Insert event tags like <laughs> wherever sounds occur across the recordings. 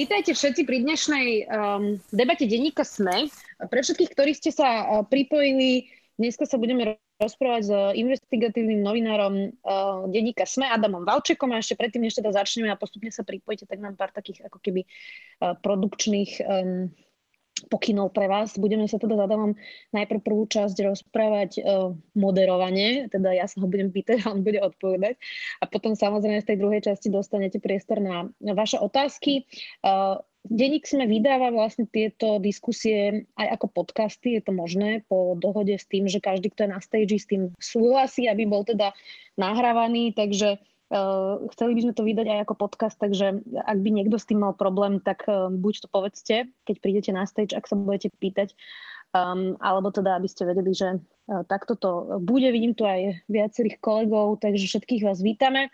Vítajte všetci pri dnešnej um, debate denníka SME. Pre všetkých, ktorí ste sa uh, pripojili, dneska sa budeme rozprávať s investigatívnym novinárom uh, denníka SME Adamom Valčekom a ešte predtým, než teda začneme a postupne sa pripojite, tak mám pár takých ako keby uh, produkčných um, pokynov pre vás. Budeme sa teda zadám najprv prvú časť rozprávať uh, moderovanie, teda ja sa ho budem pýtať a on bude odpovedať. A potom samozrejme v tej druhej časti dostanete priestor na, vaše otázky. Uh, Denník sme vydáva vlastne tieto diskusie aj ako podcasty, je to možné po dohode s tým, že každý, kto je na stage, s tým súhlasí, aby bol teda nahrávaný, takže chceli by sme to vydať aj ako podcast, takže ak by niekto s tým mal problém, tak uh, buď to povedzte, keď prídete na stage, ak sa budete pýtať, um, alebo teda, aby ste vedeli, že uh, takto to bude. Vidím tu aj viacerých kolegov, takže všetkých vás vítame.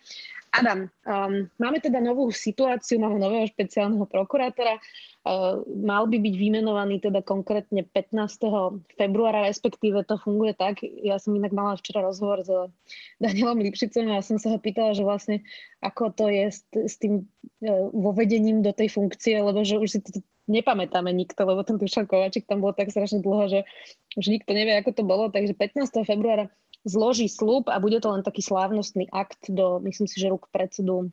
Adam, um, máme teda novú situáciu, máme nového špeciálneho prokurátora. Uh, mal by byť vymenovaný teda konkrétne 15. februára, respektíve to funguje tak. Ja som inak mala včera rozhovor s Danielom Lipšicom a som sa ho pýtala, že vlastne ako to je s, s tým uh, vovedením do tej funkcie, lebo že už si to nepamätáme nikto, lebo ten Dušan Kovačik tam bol tak strašne dlho, že už nikto nevie, ako to bolo. Takže 15. februára zloží slub a bude to len taký slávnostný akt do, myslím si, že rúk predsedu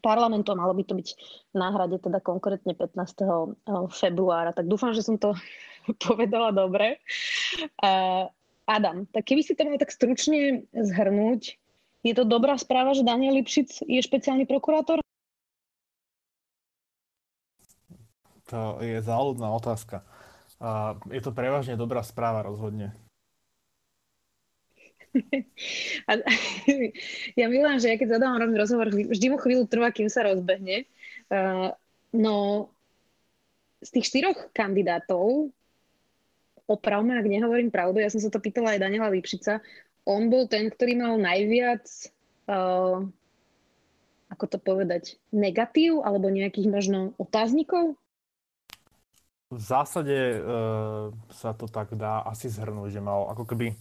parlamentu. Malo by to byť v náhrade teda konkrétne 15. Eh, februára. Tak dúfam, že som to <laughs> povedala dobre. Uh, Adam, tak keby si to mal tak stručne zhrnúť, je to dobrá správa, že Daniel Lipšic je špeciálny prokurátor? To je záľudná otázka. Je to prevažne dobrá správa rozhodne. A, <laughs> ja milujem, že ja keď zadávam robím rozhovor, vždy mu chvíľu trvá, kým sa rozbehne. Uh, no, z tých štyroch kandidátov, opravme, ak nehovorím pravdu, ja som sa to pýtala aj Daniela Lipšica, on bol ten, ktorý mal najviac, uh, ako to povedať, negatív alebo nejakých možno otáznikov? V zásade uh, sa to tak dá asi zhrnúť, že mal ako keby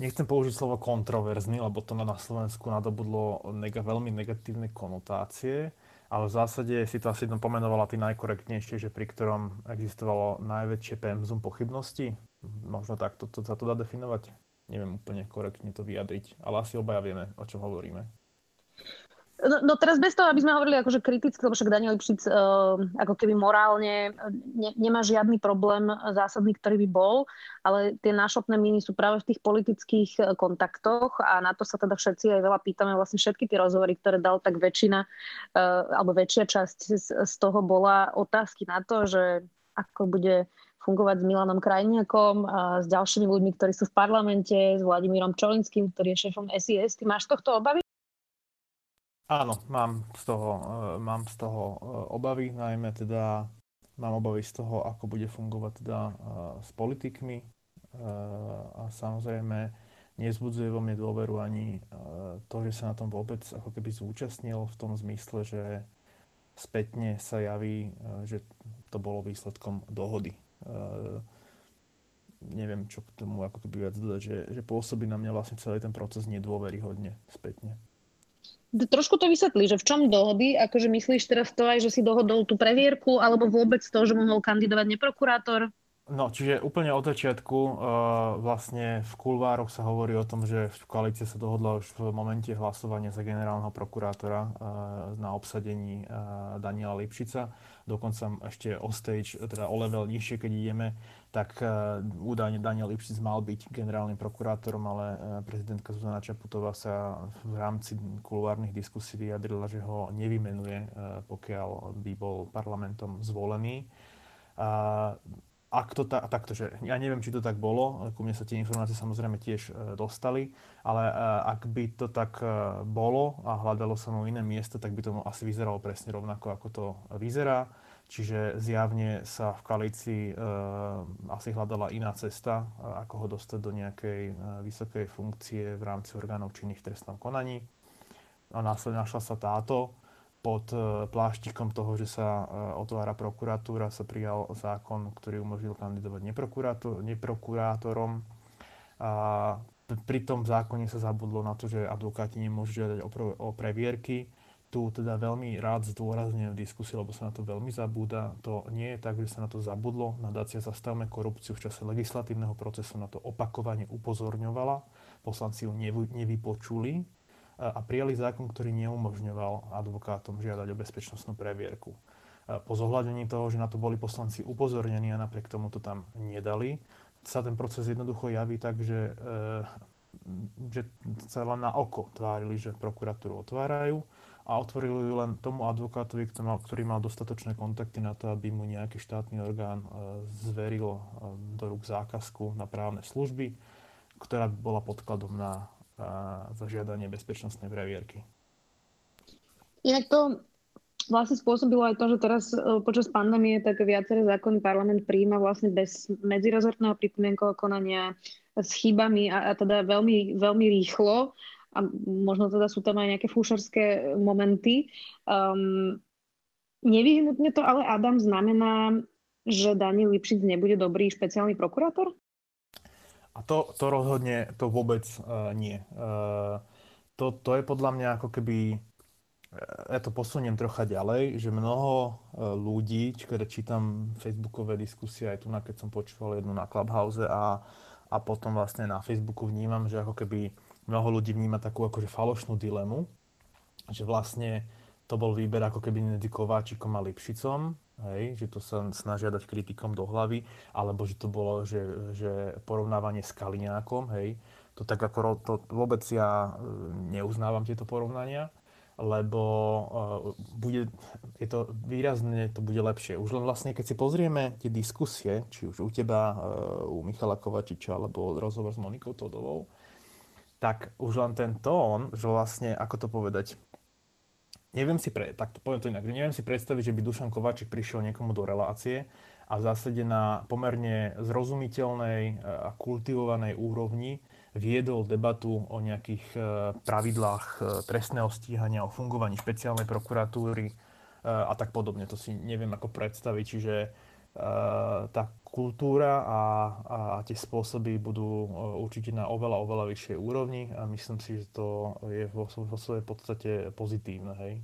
nechcem použiť slovo kontroverzný, lebo to na Slovensku nadobudlo nega, veľmi negatívne konotácie, ale v zásade si to asi pomenovala ty najkorektnejšie, že pri ktorom existovalo najväčšie pemzum pochybnosti. Možno tak to, to, sa to dá definovať. Neviem úplne korektne to vyjadriť, ale asi obaja vieme, o čom hovoríme. No, no teraz bez toho, aby sme hovorili akože kriticky, lebo však Daniel Lipšic uh, ako keby morálne ne, nemá žiadny problém zásadný, ktorý by bol, ale tie nášopné miny sú práve v tých politických kontaktoch a na to sa teda všetci aj veľa pýtame. Vlastne všetky tie rozhovory, ktoré dal, tak väčšina uh, alebo väčšia časť z, z toho bola otázky na to, že ako bude fungovať s Milanom Krajniakom a s ďalšími ľuďmi, ktorí sú v parlamente, s Vladimírom Čolinským, ktorý je šéfom SIS. Ty máš tohto obavy? Áno, mám z toho, uh, mám z toho uh, obavy, najmä teda mám obavy z toho, ako bude fungovať teda uh, s politikmi a samozrejme nezbudzuje vo mne dôveru ani to, že sa na tom vôbec ako keby zúčastnil v tom zmysle, že spätne sa javí, že to bolo výsledkom dohody. Neviem, čo k tomu ako keby viac dodať, že, že pôsobí na mňa vlastne celý ten proces nedôveryhodne spätne. Trošku to vysvetlí, že v čom dohody, akože myslíš teraz to aj, že si dohodol tú previerku, alebo vôbec to, že mohol kandidovať neprokurátor? No, čiže úplne od začiatku uh, vlastne v kulvároch sa hovorí o tom, že koalícia sa dohodla už v momente hlasovania za generálneho prokurátora uh, na obsadení uh, Daniela Lipšica. Dokonca ešte o stage, teda o level nižšie, keď ideme, tak uh, údajne Daniel Lipšic mal byť generálnym prokurátorom, ale uh, prezidentka Zuzana Čaputová sa v rámci kulvárnych diskusí vyjadrila, že ho nevymenuje, uh, pokiaľ by bol parlamentom zvolený. Uh, ak to ta, takto, že ja neviem, či to tak bolo, ku mne sa tie informácie samozrejme tiež e, dostali, ale e, ak by to tak e, bolo a hľadalo sa mu iné miesto, tak by to asi vyzeralo presne rovnako, ako to vyzerá. Čiže zjavne sa v koalícii e, asi hľadala iná cesta, ako ho dostať do nejakej e, vysokej funkcie v rámci orgánov činných v trestnom konaní. A následne našla sa táto pod e, pláštikom toho, že sa e, otvára prokuratúra, sa prijal zákon, ktorý umožnil kandidovať neprokurátorom. A pri tom zákone sa zabudlo na to, že advokáti nemôžu žiadať o, previerky, tu teda veľmi rád zdôrazňujem v diskusii, lebo sa na to veľmi zabúda. To nie je tak, že sa na to zabudlo. Nadácia Zastavme korupciu v čase legislatívneho procesu na to opakovane upozorňovala. Poslanci ju nevypočuli a prijali zákon, ktorý neumožňoval advokátom žiadať o bezpečnostnú previerku. Po zohľadení toho, že na to boli poslanci upozornení a napriek tomu to tam nedali, sa ten proces jednoducho javí tak, že, e, že sa len na oko tvárili, že prokuratúru otvárajú a otvorili ju len tomu advokátovi, ktorý mal, dostatočné kontakty na to, aby mu nejaký štátny orgán e, zveril e, do rúk zákazku na právne služby, ktorá bola podkladom na zažiadanie bezpečnostnej previerky. Inak to vlastne spôsobilo aj to, že teraz e, počas pandémie tak viaceré zákony parlament prijíma vlastne bez medzirezortného pripomienkového konania s chybami a, a teda veľmi, veľmi rýchlo a možno teda sú tam aj nejaké fúšerské momenty. Um, nevyhnutne to ale, Adam, znamená, že Daniel Lipšic nebude dobrý špeciálny prokurátor? A to, to rozhodne, to vôbec uh, nie. Uh, to, to je podľa mňa ako keby, ja to posuniem trocha ďalej, že mnoho uh, ľudí, keď čítam facebookové diskusie, aj tu, keď som počúval jednu na Clubhouse a, a potom vlastne na Facebooku vnímam, že ako keby mnoho ľudí vníma takú akože falošnú dilemu, že vlastne to bol výber ako keby medzi Kováčikom a Lipšicom, hej, že to sa snažia dať kritikom do hlavy, alebo že to bolo, že, že porovnávanie s Kaliňákom, hej, to tak ako to vôbec ja e, neuznávam tieto porovnania, lebo uh, bude, je to výrazne to bude lepšie. Už len vlastne, keď si pozrieme tie diskusie, či už u teba, uh, u Michala Kovačiča, alebo rozhovor s Monikou Todovou, tak už len ten tón, že vlastne, ako to povedať, neviem si, pre, tak to poviem to inak, neviem si predstaviť, že by Dušan Kovačik prišiel niekomu do relácie a v zásade na pomerne zrozumiteľnej e, a kultivovanej úrovni viedol debatu o nejakých e, pravidlách e, trestného stíhania, o fungovaní špeciálnej prokuratúry a tak podobne. To si neviem ako predstaviť, čiže tá kultúra a, a tie spôsoby budú e, určite na oveľa, oveľa vyššej úrovni a myslím si, že to je vo, vo svojej podstate pozitívne. Hej?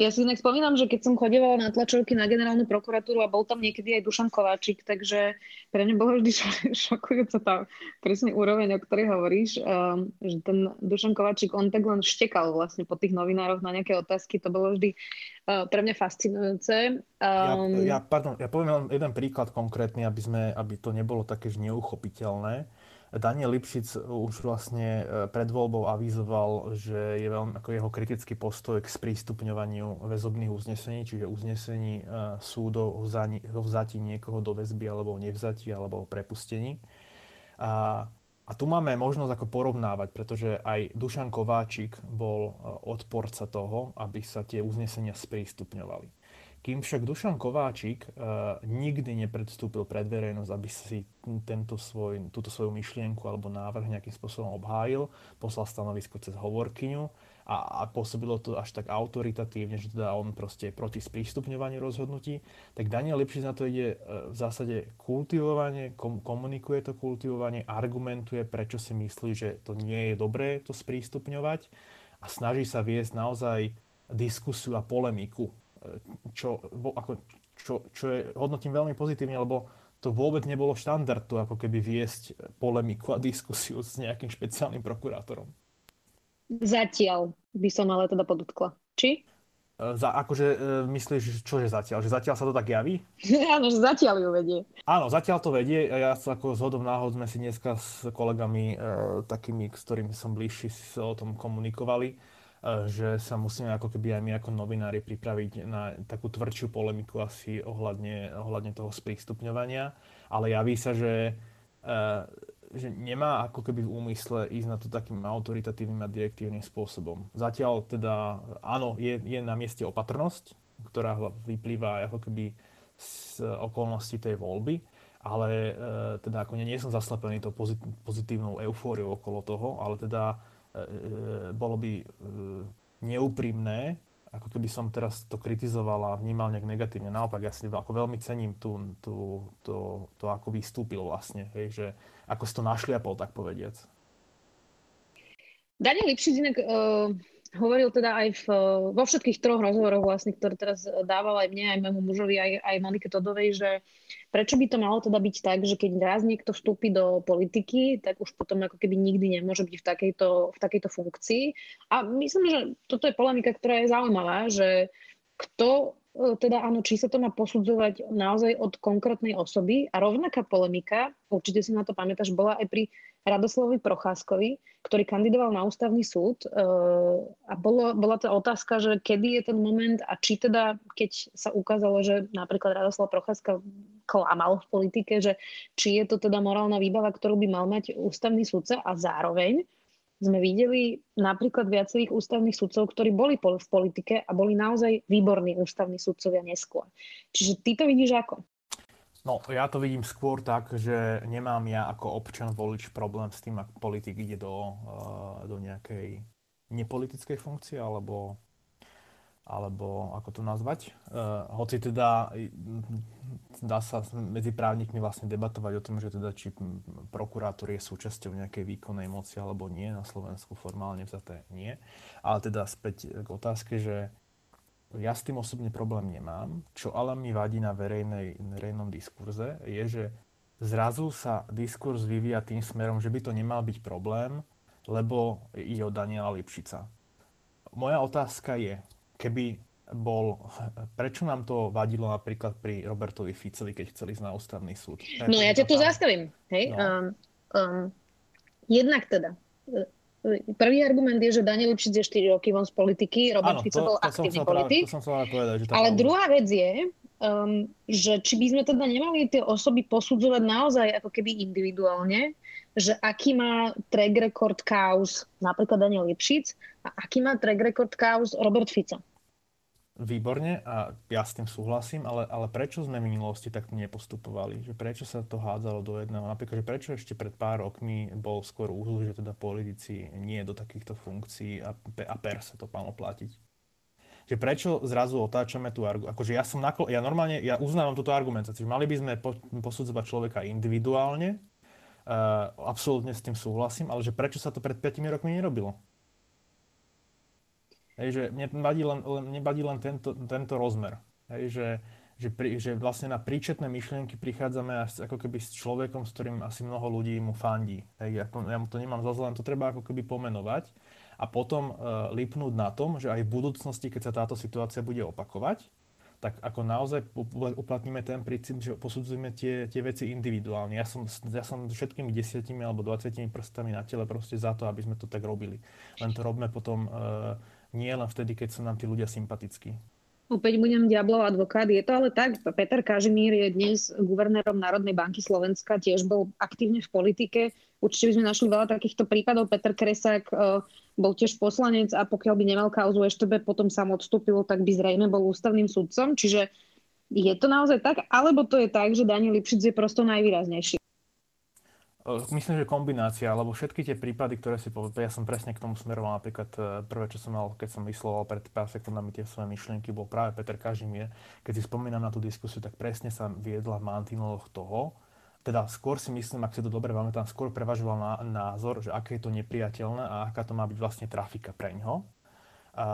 Ja si inak spomínam, že keď som chodevala na tlačovky na generálnu prokuratúru a bol tam niekedy aj Dušan Kováčik, takže pre mňa bolo vždy <laughs> šokujúca tá presne úroveň, o ktorej hovoríš, um, že ten Dušan Kováčik, on tak len štekal vlastne po tých novinároch na nejaké otázky, to bolo vždy uh, pre mňa fascinujúce. Um, ja, ja, pardon, ja poviem len jeden príklad konkrétny, aby, sme, aby to nebolo také neuchopiteľné. Daniel Lipšic už vlastne e, pred voľbou avizoval, že je veľmi ako jeho kritický postoj k sprístupňovaniu väzobných uznesení, čiže uznesení e, súdov o vzatí niekoho do väzby alebo o nevzatí alebo o prepustení. A, a tu máme možnosť ako porovnávať, pretože aj Dušan Kováčik bol e, odporca toho, aby sa tie uznesenia sprístupňovali. Kým však Dušan Kováčik uh, nikdy nepredstúpil pred verejnosť, aby si tento svoj, túto svoju myšlienku alebo návrh nejakým spôsobom obhájil, poslal stanovisko cez hovorkyňu a, a pôsobilo to až tak autoritatívne, že teda on proste je proti sprístupňovaniu rozhodnutí, tak Daniel Lipšic na to ide uh, v zásade kultivovanie, kom, komunikuje to kultivovanie, argumentuje, prečo si myslí, že to nie je dobré to sprístupňovať a snaží sa viesť naozaj diskusiu a polemiku čo, ako, čo, čo je, hodnotím veľmi pozitívne, lebo to vôbec nebolo štandard to ako keby viesť polemiku a diskusiu s nejakým špeciálnym prokurátorom. Zatiaľ by som ale teda podotkla. Či? E, za, akože e, myslíš, čo je zatiaľ? Že zatiaľ sa to tak javí? <laughs> Áno, že zatiaľ ju vedie. Áno, zatiaľ to vedie. Ja sa ako zhodom náhod sme si dneska s kolegami, e, takými, s ktorými som bližší, o tom komunikovali že sa musíme ako keby aj my ako novinári pripraviť na takú tvrdšiu polemiku asi ohľadne, ohľadne toho sprístupňovania, ale javí sa, že, že nemá ako keby v úmysle ísť na to takým autoritatívnym a direktívnym spôsobom. Zatiaľ teda áno, je, je na mieste opatrnosť, ktorá vyplýva ako keby z okolností tej voľby, ale teda ako nie, nie som zaslepený tou pozitívnou eufóriou okolo toho, ale teda E, e, bolo by e, neúprimné, ako keby som teraz to kritizoval a vnímal nejak negatívne. Naopak, ja si ako veľmi cením tú, tú, to, to, ako vystúpil vlastne, hej, že ako si to našliapol, tak povediac. Daniel Lipšic inak uh, hovoril teda aj v, vo všetkých troch rozhovoroch vlastne, ktoré teraz dával aj mne, aj môjmu mužovi, aj, aj Monike Todovej, že prečo by to malo teda byť tak, že keď raz niekto vstúpi do politiky, tak už potom ako keby nikdy nemôže byť v takejto, v takejto funkcii. A myslím, že toto je polemika, ktorá je zaujímavá, že kto teda áno, či sa to má posudzovať naozaj od konkrétnej osoby. A rovnaká polemika, určite si na to pamätáš, bola aj pri Radoslavovi Procházkovi, ktorý kandidoval na ústavný súd. Eh, a bolo, bola to otázka, že kedy je ten moment a či teda, keď sa ukázalo, že napríklad Radoslav Procházka klamal v politike, že či je to teda morálna výbava, ktorú by mal mať ústavný súdca a zároveň sme videli napríklad viacerých ústavných sudcov, ktorí boli v politike a boli naozaj výborní ústavní sudcovia neskôr. Čiže ty to vidíš ako? No, ja to vidím skôr tak, že nemám ja ako občan volič problém s tým, ak politik ide do, uh, do nejakej nepolitickej funkcie, alebo, alebo ako to nazvať. Uh, hoci teda dá sa medzi právnikmi vlastne debatovať o tom, že teda či prokurátor je súčasťou nejakej výkonnej moci alebo nie, na Slovensku formálne vzaté nie. Ale teda späť k otázke, že ja s tým osobne problém nemám. Čo ale mi vadí na verejnej, verejnom diskurze, je, že zrazu sa diskurs vyvíja tým smerom, že by to nemal byť problém, lebo ide o Daniela Lipšica. Moja otázka je, keby bol, prečo nám to vadilo napríklad pri Robertovi Ficovi, keď chceli ísť na ústavný súd? No ja ťa tu zastavím. Hej? No. Um, um, jednak teda, Prvý argument je, že Daniel Lipšic je 4 roky von z politiky, Robert Fico bol aktívny politik. To som sa povedať, že Ale druhá vec je, um, že či by sme teda nemali tie osoby posudzovať naozaj ako keby individuálne, že aký má track record kauz napríklad Daniel Lipšic a aký má track record kauz Robert Fico výborne a ja s tým súhlasím, ale, ale prečo sme v minulosti takto nepostupovali? Že prečo sa to hádzalo do jedného? Napríklad, že prečo ešte pred pár rokmi bol skôr úzol, že teda politici nie do takýchto funkcií a, a per sa to malo platiť? Že prečo zrazu otáčame tú argumentáciu? Akože ja som naklo- ja normálne, ja uznávam túto argumentáciu, že mali by sme po- posudzovať človeka individuálne, uh, absolútne s tým súhlasím, ale že prečo sa to pred 5 rokmi nerobilo? Hej, že mne vadí len, len, nevadí len tento, tento rozmer. Hej, že, že, pri, že vlastne na príčetné myšlienky prichádzame až ako keby s človekom, s ktorým asi mnoho ľudí mu fandí. Hej, ako, ja to nemám za len to treba ako keby pomenovať a potom uh, lipnúť na tom, že aj v budúcnosti, keď sa táto situácia bude opakovať, tak ako naozaj uplatníme ten princíp, že posudzujeme tie, tie veci individuálne. Ja som, ja som všetkými desiatimi alebo 20 prstami na tele proste za to, aby sme to tak robili. Len to robíme potom uh, nie len vtedy, keď sú nám tí ľudia sympatickí. Opäť budem diablov advokát. Je to ale tak, Peter Kažimír je dnes guvernérom Národnej banky Slovenska, tiež bol aktívne v politike. Určite by sme našli veľa takýchto prípadov. Peter Kresák uh, bol tiež poslanec a pokiaľ by nemal kauzu EŠTB, potom sa mu odstúpil, tak by zrejme bol ústavným sudcom. Čiže je to naozaj tak? Alebo to je tak, že Daniel Lipšic je prosto najvýraznejší? Myslím, že kombinácia, lebo všetky tie prípady, ktoré si povedal, ja som presne k tomu smeroval, napríklad e, prvé, čo som mal, keď som vysloval pred pár sekundami tie svoje myšlienky, bol práve Peter Kažimír. Keď si spomínam na tú diskusiu, tak presne sa viedla v mantinoloch toho, teda skôr si myslím, ak si to dobre pamätám, skôr prevažoval názor, že aké je to nepriateľné a aká to má byť vlastne trafika pre ňo. A,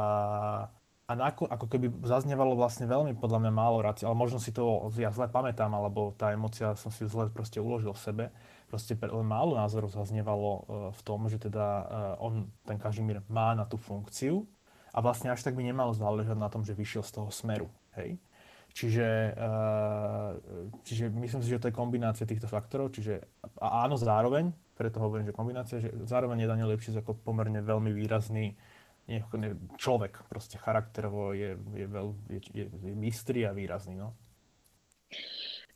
a ako, ako keby zaznievalo vlastne veľmi podľa mňa málo ráci, ale možno si to ja zle pamätám, alebo tá emocia som si zle proste uložil v sebe proste len málo názorov zaznievalo e, v tom, že teda e, on, ten Kažimír, má na tú funkciu a vlastne až tak by nemalo záležať na tom, že vyšiel z toho smeru. Hej? Čiže, e, čiže myslím si, že to je kombinácia týchto faktorov. Čiže, a áno, zároveň, preto hovorím, že kombinácia, že zároveň je Daniel Lipšic ako pomerne veľmi výrazný človek, proste charakterovo je, je, veľ, je, je, je mistrý a výrazný. No.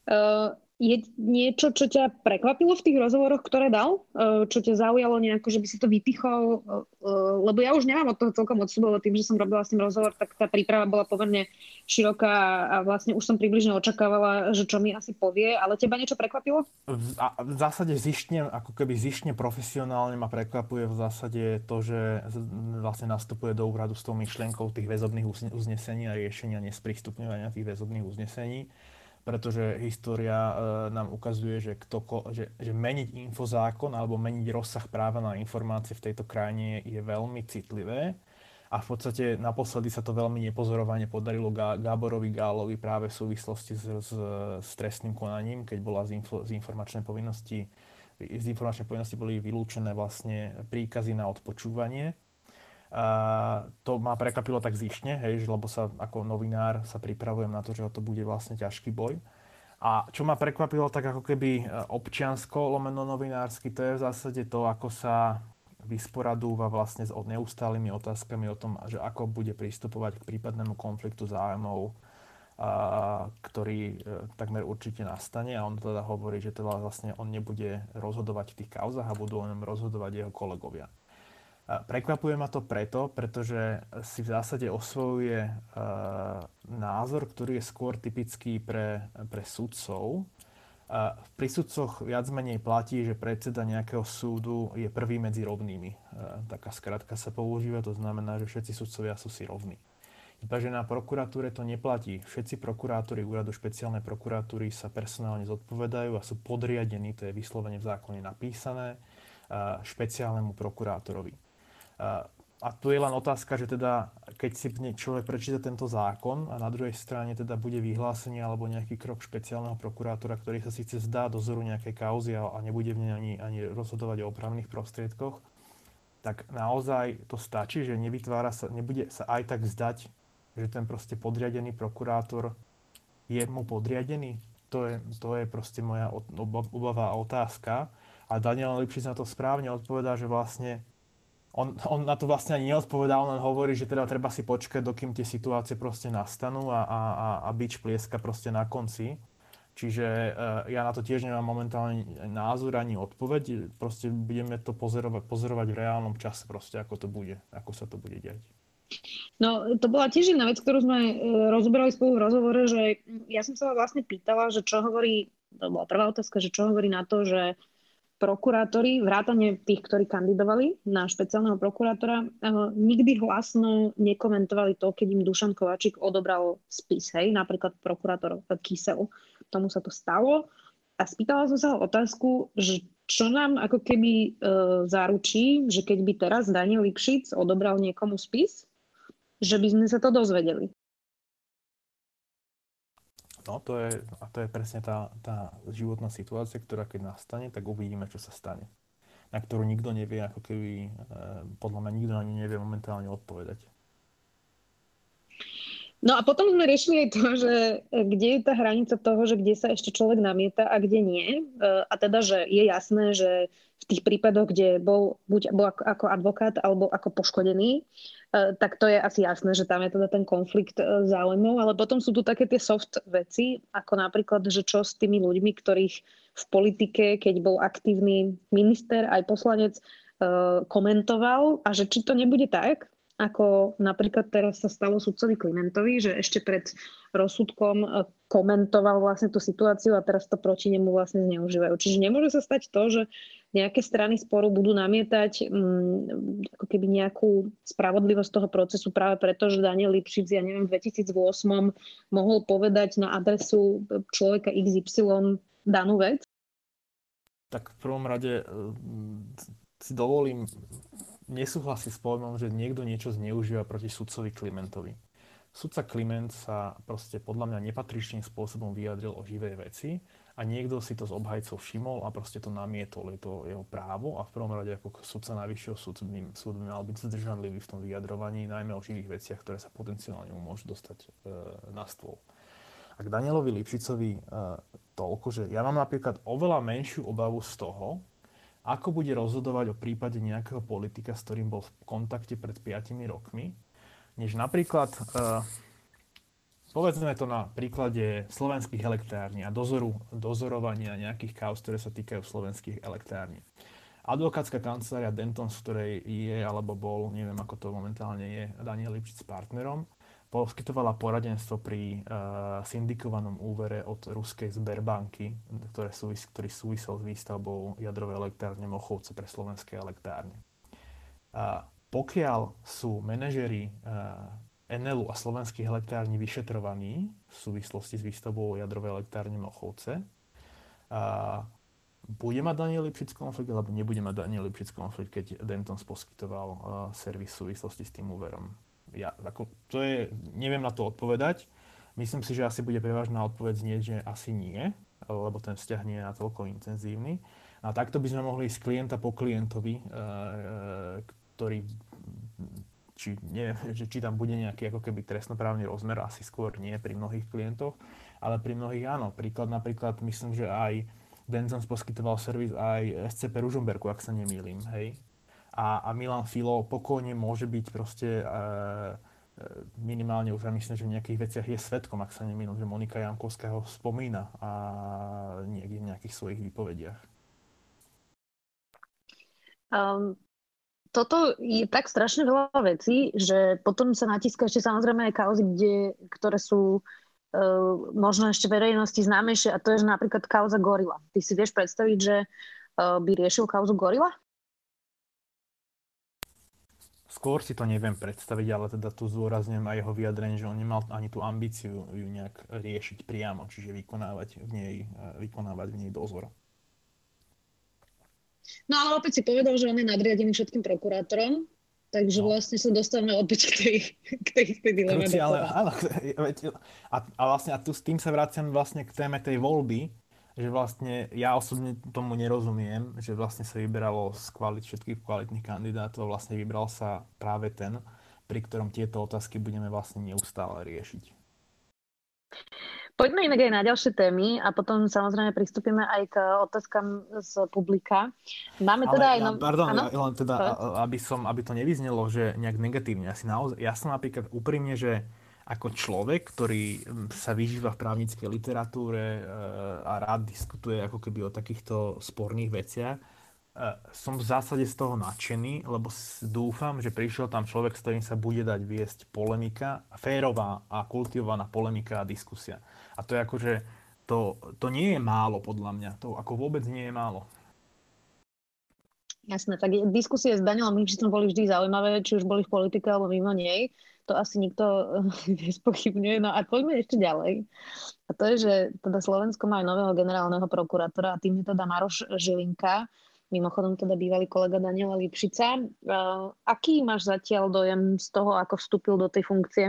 Uh, je niečo, čo ťa prekvapilo v tých rozhovoroch, ktoré dal? E, čo ťa zaujalo nejako, že by si to vypichol? E, e, lebo ja už nemám od toho celkom odsúbov, tým, že som robila s tým rozhovor, tak tá príprava bola pomerne široká a vlastne už som približne očakávala, že čo mi asi povie, ale teba niečo prekvapilo? V, v zásade zištne, ako keby zištne profesionálne ma prekvapuje v zásade to, že vlastne nastupuje do úradu s tou myšlienkou tých väzobných uznesení a riešenia nesprístupňovania tých väzobných uznesení pretože história e, nám ukazuje, že, kto, že, že meniť infozákon alebo meniť rozsah práva na informácie v tejto krajine je veľmi citlivé a v podstate naposledy sa to veľmi nepozorovane podarilo Gáborovi Gálovi práve v súvislosti s, s, s trestným konaním, keď bola z, info, z informačnej povinnosti z informačnej povinnosti boli vylúčené vlastne príkazy na odpočúvanie. A to ma prekvapilo tak zišne, hej, lebo sa ako novinár sa pripravujem na to, že to bude vlastne ťažký boj. A čo ma prekvapilo tak ako keby občiansko lomeno novinársky, to je v zásade to, ako sa vysporadúva vlastne s neustálými otázkami o tom, že ako bude pristupovať k prípadnému konfliktu zájmov, a, ktorý e, takmer určite nastane a on teda hovorí, že teda vlastne on nebude rozhodovať v tých kauzach a budú o ňom rozhodovať jeho kolegovia. Prekvapuje ma to preto, pretože si v zásade osvojuje e, názor, ktorý je skôr typický pre, pre sudcov, v prísudcoch viac menej platí, že predseda nejakého súdu je prvý medzi rovnými. Taká skratka sa používa, to znamená, že všetci sudcovia sú si rovní. Iba na prokuratúre to neplatí. Všetci prokurátori úradu špeciálnej prokuratúry sa personálne zodpovedajú a sú podriadení, to je vyslovene v zákone napísané, špeciálnemu prokurátorovi. A tu je len otázka, že teda, keď si človek prečíta tento zákon a na druhej strane teda bude vyhlásenie alebo nejaký krok špeciálneho prokurátora, ktorý sa síce zdá dozoru nejakej kauzy a, nebude v nej ani, ani rozhodovať o opravných prostriedkoch, tak naozaj to stačí, že nevytvára sa, nebude sa aj tak zdať, že ten proste podriadený prokurátor je mu podriadený. To je, to je proste moja obava otázka. A Daniel Lipšic na to správne odpovedá, že vlastne on, on na to vlastne ani neodpovedá, len hovorí, že teda treba si počkať, dokým tie situácie proste nastanú a, a, a, a bič plieska proste na konci. Čiže uh, ja na to tiež nemám momentálne názor ani odpoveď. Proste budeme to pozorovať, pozorovať v reálnom čase proste, ako to bude, ako sa to bude diať. No, to bola tiež jedna vec, ktorú sme uh, rozoberali spolu v rozhovore, že ja som sa vlastne pýtala, že čo hovorí, to bola prvá otázka, že čo hovorí na to, že prokurátori, vrátane tých, ktorí kandidovali na špeciálneho prokurátora, eh, nikdy hlasno nekomentovali to, keď im Dušan Kovačík odobral spis, hej, napríklad prokurátor Kysel. Tomu sa to stalo. A spýtala som sa otázku, že čo nám ako keby e, zaručí, že keď by teraz Daniel Lipšic odobral niekomu spis, že by sme sa to dozvedeli. No, to je, a to je presne tá, tá životná situácia, ktorá keď nastane, tak uvidíme, čo sa stane. Na ktorú nikto nevie, ako keby, e, podľa mňa nikto ani nevie momentálne odpovedať. No a potom sme riešili aj to, že kde je tá hranica toho, že kde sa ešte človek namieta a kde nie. E, a teda, že je jasné, že v tých prípadoch, kde bol buď bol ako advokát alebo ako poškodený, e, tak to je asi jasné, že tam je teda ten konflikt e, záujmov, ale potom sú tu také tie soft veci, ako napríklad, že čo s tými ľuďmi, ktorých v politike, keď bol aktívny minister, aj poslanec, komentoval a že či to nebude tak, ako napríklad teraz sa stalo sudcovi Klimentovi, že ešte pred rozsudkom komentoval vlastne tú situáciu a teraz to proti nemu vlastne zneužívajú. Čiže nemôže sa stať to, že nejaké strany sporu budú namietať um, ako keby nejakú spravodlivosť toho procesu práve preto, že Daniel Lipšic, ja neviem, v 2008 mohol povedať na adresu človeka XY danú vec? Tak v prvom rade e, si dovolím nesúhlasí s pojmom, že niekto niečo zneužíva proti sudcovi Klimentovi. Sudca Kliment sa proste podľa mňa nepatričným spôsobom vyjadril o živej veci a niekto si to z obhajcov všimol a proste to namietol. Je to jeho právo a v prvom rade ako sudca najvyššieho súd by, súd by mal byť zdržanlivý v tom vyjadrovaní, najmä o živých veciach, ktoré sa potenciálne mu môžu dostať e, na stôl. A k Danielovi Lipšicovi e, toľko, že ja mám napríklad oveľa menšiu obavu z toho, ako bude rozhodovať o prípade nejakého politika, s ktorým bol v kontakte pred 5 rokmi, než napríklad, uh, povedzme to na príklade slovenských elektrární a dozoru, dozorovania nejakých kauz, ktoré sa týkajú slovenských elektrární. Advokátska kancelária Denton, z ktorej je alebo bol, neviem ako to momentálne je, Daniel Lipšic s partnerom, poskytovala poradenstvo pri uh, syndikovanom úvere od ruskej Zberbanky, ktoré súvis, ktorý súvisel s výstavbou jadrovej elektrárne Mochovce pre slovenské elektrárne. Uh, pokiaľ sú manažeri uh, Enelu a slovenských elektrární vyšetrovaní v súvislosti s výstavbou jadrovej elektrárne Mochovce, uh, bude mať Daniel Lipšic konflikt, alebo nebude mať Daniel Lipšic konflikt, keď Dentons poskytoval uh, servis v súvislosti s tým úverom. Ja, ako, to je, neviem na to odpovedať. Myslím si, že asi bude prevažná odpoveď znieť, že asi nie, lebo ten vzťah nie je natoľko intenzívny. A takto by sme mohli ísť klienta po klientovi, uh, ktorý či, neviem, <laughs> že, či tam bude nejaký ako keby trestnoprávny rozmer, asi skôr nie pri mnohých klientoch, ale pri mnohých áno. Príklad napríklad, myslím, že aj Denzons poskytoval servis aj SCP Ružomberku, ak sa nemýlim, hej. A, a Milan Filo pokojne môže byť proste e, minimálne už myslím, že v nejakých veciach je svetkom, ak sa nemýlim, že Monika Jankovská ho spomína a niekde v nejakých svojich výpovediach. Um, toto je tak strašne veľa vecí, že potom sa natíska ešte samozrejme aj kauzy, kde, ktoré sú uh, možno ešte verejnosti známejšie a to je že napríklad kauza Gorila. Ty si vieš predstaviť, že uh, by riešil kauzu Gorila? Skôr si to neviem predstaviť, ale teda tu zdôrazňujem aj jeho vyjadrenie, že on nemal ani tú ambíciu ju nejak riešiť priamo, čiže vykonávať v nej, vykonávať v nej dozor. No ale opäť si povedal, že on je nadriadený všetkým prokurátorom, takže no. vlastne sa dostávame opäť k tej, k tej, k tej dileme. ale, áno, <laughs> a, a vlastne a tu s tým sa vraciam vlastne k téme tej voľby, že vlastne ja osobne tomu nerozumiem, že vlastne sa vyberalo z kvalit všetkých kvalitných kandidátov, vlastne vybral sa práve ten, pri ktorom tieto otázky budeme vlastne neustále riešiť. Poďme inak aj na ďalšie témy a potom samozrejme pristúpime aj k otázkam z publika. Máme teda Ale aj... Ja, pardon, ja, len teda, aby, som, aby to nevyznelo, že nejak negatívne. Si naozaj, ja som napríklad úprimne, že ako človek, ktorý sa vyžíva v právnickej literatúre e, a rád diskutuje ako keby o takýchto sporných veciach, som v zásade z toho nadšený, lebo dúfam, že prišiel tam človek, s ktorým sa bude dať viesť polemika, férová a kultivovaná polemika a diskusia. A to je akože, to, to nie je málo podľa mňa, to ako vôbec nie je málo. Jasné, tak diskusie s Danielom Lipšicom boli vždy zaujímavé, či už boli v politike alebo mimo nej. To asi nikto <laughs> nespochybňuje. No a poďme ešte ďalej. A to je, že teda Slovensko má aj nového generálneho prokurátora a tým je teda Maroš Žilinka mimochodom teda bývalý kolega Daniela Lipšica. Aký máš zatiaľ dojem z toho, ako vstúpil do tej funkcie?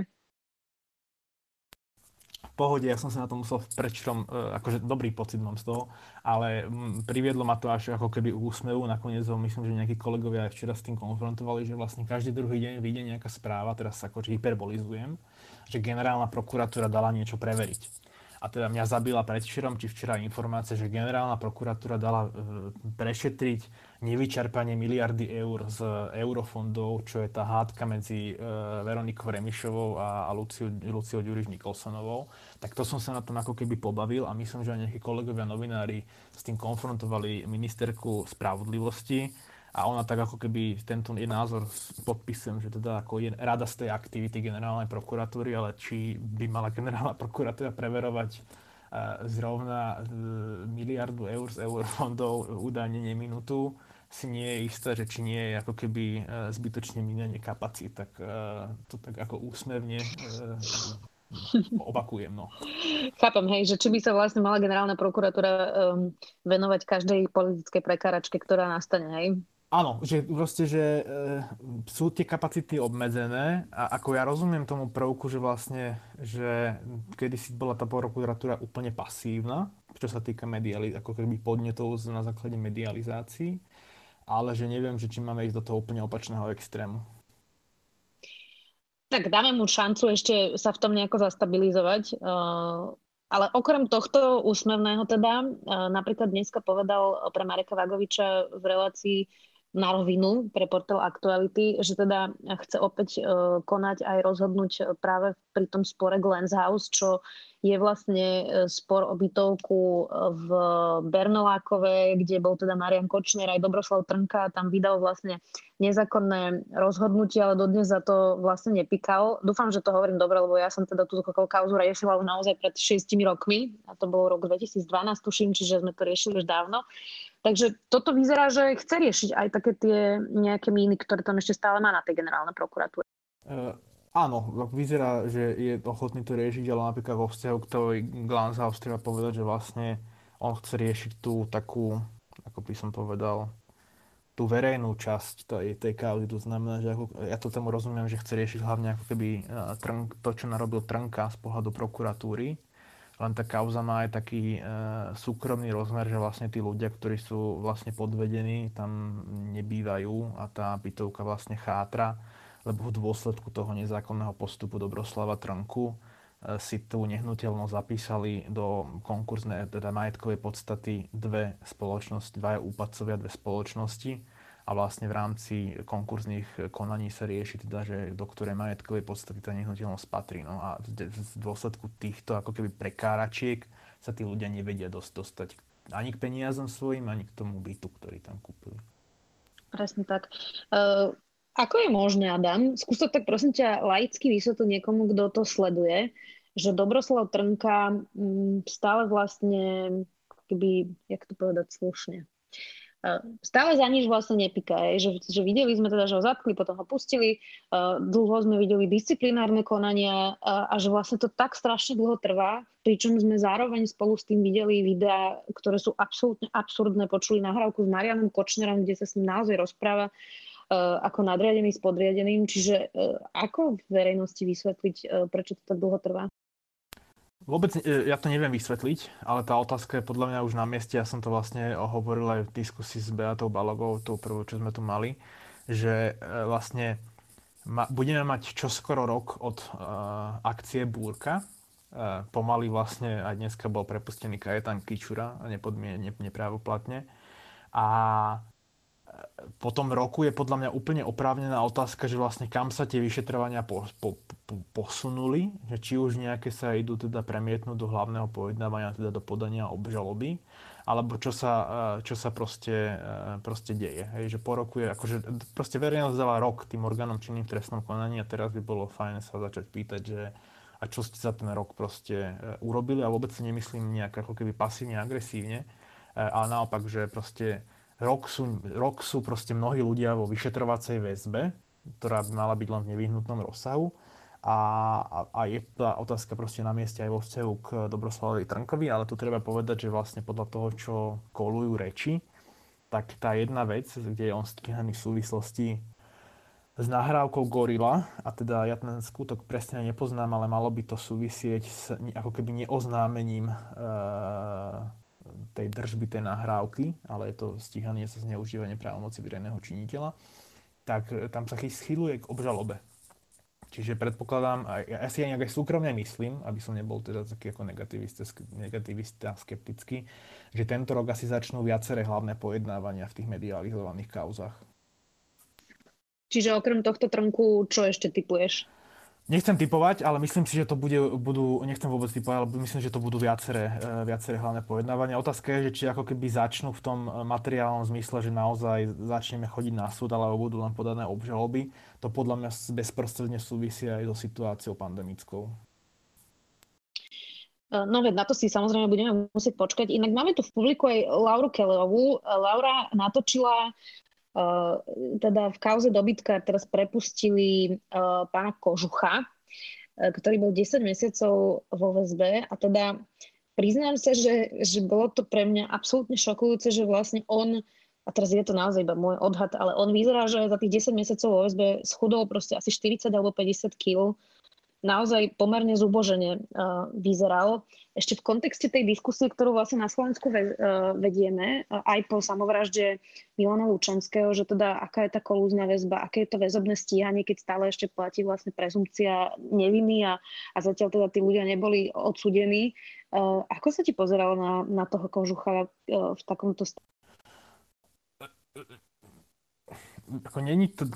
V pohode, ja som sa na to musel prečom, e, akože dobrý pocit mám z toho, ale priviedlo ma to až ako keby úsmevu, nakoniec ho myslím, že nejakí kolegovia aj včera s tým konfrontovali, že vlastne každý druhý deň vyjde nejaká správa, teraz sa akože hyperbolizujem, že generálna prokuratúra dala niečo preveriť a teda mňa zabila predvčerom či včera informácia, že generálna prokuratúra dala e, prešetriť nevyčerpanie miliardy eur z eurofondov, čo je tá hádka medzi e, Veronikou Remišovou a, Luciou, Luciou Ďuriš Nikolsonovou. Tak to som sa na tom ako keby pobavil a myslím, že aj nejakí kolegovia novinári s tým konfrontovali ministerku spravodlivosti a ona tak ako keby tento je názor podpisujem, že teda ako je rada z tej aktivity generálnej prokuratúry, ale či by mala generálna <laughs> prokuratúra preverovať uh, zrovna uh, miliardu eur z eurofondov údajne neminutú, si nie je isté, že či nie je ako keby uh, zbytočne minenie kapacít, tak to tak ako úsmevne opakujem. No. Chápem, hej, že či by sa vlastne mala generálna prokuratúra um, venovať každej politickej prekáračke, ktorá nastane, hej? Áno, že proste, že e, sú tie kapacity obmedzené a ako ja rozumiem tomu prvku, že vlastne, že kedysi bola tá prokuratúra úplne pasívna, čo sa týka mediali, ako keby podnetov na základe medializácií, ale že neviem, že či máme ísť do toho úplne opačného extrému. Tak dáme mu šancu ešte sa v tom nejako zastabilizovať. Uh, ale okrem tohto úsmevného teda, uh, napríklad dneska povedal pre Mareka Vagoviča v relácii na rovinu pre portál Aktuality, že teda chce opäť uh, konať aj rozhodnúť práve pri tom spore Glens House, čo je vlastne e, spor o bytovku e, v Bernolákove, kde bol teda Marian Kočner aj Dobroslav Trnka, tam vydal vlastne nezákonné rozhodnutie, ale dodnes za to vlastne nepikal. Dúfam, že to hovorím dobre, lebo ja som teda túto kauzu riešila už naozaj pred 6 rokmi, a to bol rok 2012, tuším, čiže sme to riešili už dávno. Takže toto vyzerá, že chce riešiť aj také tie nejaké míny, ktoré tam ešte stále má na tej generálnej prokuratúre. Uh, áno, vyzerá, že je ochotný to riešiť, ale napríklad vo vzťahu k tej Glanshaus treba povedať, že vlastne on chce riešiť tú takú ako by som povedal, tú verejnú časť tej, tej kauzy. To znamená, že ako, ja to tomu rozumiem, že chce riešiť hlavne ako keby trn, to, čo narobil Trnka z pohľadu prokuratúry. Len tá kauza má aj taký e, súkromný rozmer, že vlastne tí ľudia, ktorí sú vlastne podvedení, tam nebývajú a tá bytovka vlastne chátra, lebo v dôsledku toho nezákonného postupu Dobroslava Trnku e, si tú nehnuteľnosť zapísali do konkurznej, teda majetkovej podstaty dve spoločnosti, dva úpadcovia, dve spoločnosti a vlastne v rámci konkurzných konaní sa rieši teda, že do ktorej majetkovej podstaty tá nehnuteľnosť patrí. No a v dôsledku týchto ako keby prekáračiek sa tí ľudia nevedia dosť dostať ani k peniazom svojim, ani k tomu bytu, ktorý tam kúpili. Presne tak. Uh, ako je možné, Adam, skús to tak prosím ťa laicky vysvetliť niekomu, kto to sleduje, že Dobroslav Trnka m, stále vlastne, keby, jak to povedať slušne, stále za nič vlastne nepíka. Že, že videli sme teda, že ho zatkli, potom ho pustili, dlho sme videli disciplinárne konania a že vlastne to tak strašne dlho trvá, pričom sme zároveň spolu s tým videli videá, ktoré sú absolútne absurdné. Počuli nahrávku s Marianom Kočnerom, kde sa s ním naozaj rozpráva ako nadriadený s podriadeným. Čiže ako v verejnosti vysvetliť, prečo to tak dlho trvá? Vôbec e, ja to neviem vysvetliť, ale tá otázka je podľa mňa už na mieste. Ja som to vlastne hovoril aj v diskusii s Beatou Balogovou, tou prvou, čo sme tu mali, že e, vlastne budeme mať čoskoro rok od uh, akcie Búrka. Pomaly vlastne aj dneska bol prepustený Kajetan Kičura nepodmien, ne, neprávoplatne. A po tom roku je podľa mňa úplne oprávnená otázka, že vlastne kam sa tie vyšetrovania po, po, po, posunuli, že či už nejaké sa idú teda premietnúť do hlavného pojednávania, teda do podania obžaloby, alebo čo sa, e, čo sa proste, e, proste deje. Hej, že po roku je, akože proste verejnosť dala rok tým orgánom činným trestnom konaní a teraz by bolo fajn sa začať pýtať, že a čo ste za ten rok proste e, urobili a vôbec si nemyslím nejak ako keby pasívne, agresívne, ale naopak, že proste rok sú, rok sú proste mnohí ľudia vo vyšetrovacej väzbe, ktorá by mala byť len v nevyhnutnom rozsahu. A, a, a je tá otázka proste na mieste aj vo vzťahu k Dobroslavovi Trnkovi, ale tu treba povedať, že vlastne podľa toho, čo kolujú reči, tak tá jedna vec, kde je on stíhaný v súvislosti s nahrávkou Gorila, a teda ja ten skutok presne nepoznám, ale malo by to súvisieť s ako keby neoznámením e, tej držby tej nahrávky, ale je to stíhanie sa zneužívanie právomoci verejného činiteľa, tak e, tam sa schyluje k obžalobe. Čiže predpokladám, ja si aj aj súkromne myslím, aby som nebol teda taký ako negativista, negativista skeptický, že tento rok asi začnú viaceré hlavné pojednávania v tých medializovaných kauzach. Čiže okrem tohto trnku, čo ešte typuješ? Nechcem typovať, ale myslím si, že to bude, budú, nechcem vôbec typovať, ale myslím, že to budú viaceré, e, viaceré hlavné pojednávania. Otázka je, že či ako keby začnú v tom e, materiálnom zmysle, že naozaj začneme chodiť na súd, alebo budú len podané obžaloby. To podľa mňa bezprostredne súvisí aj so situáciou pandemickou. E, no veď na to si samozrejme budeme musieť počkať. Inak máme tu v publiku aj Lauru Kellerovú. Laura natočila Eh, teda v kauze dobytka teraz prepustili uh, pána Kožucha, uh, ktorý bol 10 mesiacov vo väzbe. A teda priznám sa, že, že bolo to pre mňa absolútne šokujúce, že vlastne on, a teraz je to naozaj iba môj odhad, ale on vyzerá, že za tých 10 mesiacov vo väzbe schudol proste asi 40 alebo 50 kg naozaj pomerne zubožene uh, vyzeral. Ešte v kontexte tej diskusie, ktorú vlastne na Slovensku ve, uh, vedieme, uh, aj po samovražde Milana Lučanského, že teda aká je tá kolúzna väzba, aké je to väzobné stíhanie, keď stále ešte platí vlastne prezumcia neviny a, a zatiaľ teda tí ľudia neboli odsudení. Ako sa ti pozeralo na, na toho kožucha uh, v takomto stave? Ako není to,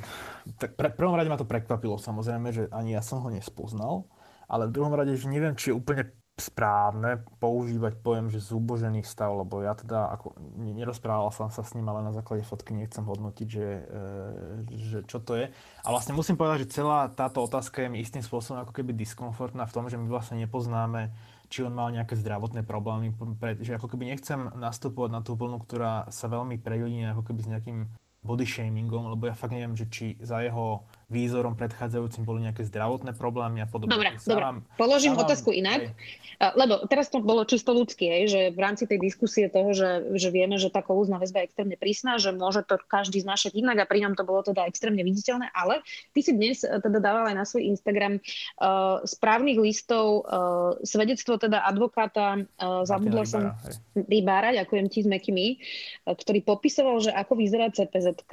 tak pre, prvom rade ma to prekvapilo samozrejme, že ani ja som ho nespoznal, ale v druhom rade, že neviem, či je úplne správne používať pojem, že zúbožený stav, lebo ja teda ako nerozprával som sa s ním, ale na základe fotky nechcem hodnotiť, že, e, že čo to je. A vlastne musím povedať, že celá táto otázka je mi istým spôsobom ako keby diskomfortná v tom, že my vlastne nepoznáme, či on mal nejaké zdravotné problémy, že ako keby nechcem nastupovať na tú vlnu, ktorá sa veľmi prejudí ako keby s nejakým body shamingom, lebo ja fakt neviem, že či za jeho výzorom predchádzajúcim boli nejaké zdravotné problémy a podobne. Dobre, dobre. Položím vám, otázku inak, hej. lebo teraz to bolo čisto ľudské, že v rámci tej diskusie toho, že, že vieme, že tá kolúzna väzba je extrémne prísna, že môže to každý znášať inak a pri ňom to bolo teda extrémne viditeľné, ale ty si dnes eh, teda dával aj na svoj Instagram uh, správnych listov uh, svedectvo teda advokáta, uh, zabudla som Rybára, ďakujem ti s Mekými, uh, ktorý popisoval, že ako vyzerá cpz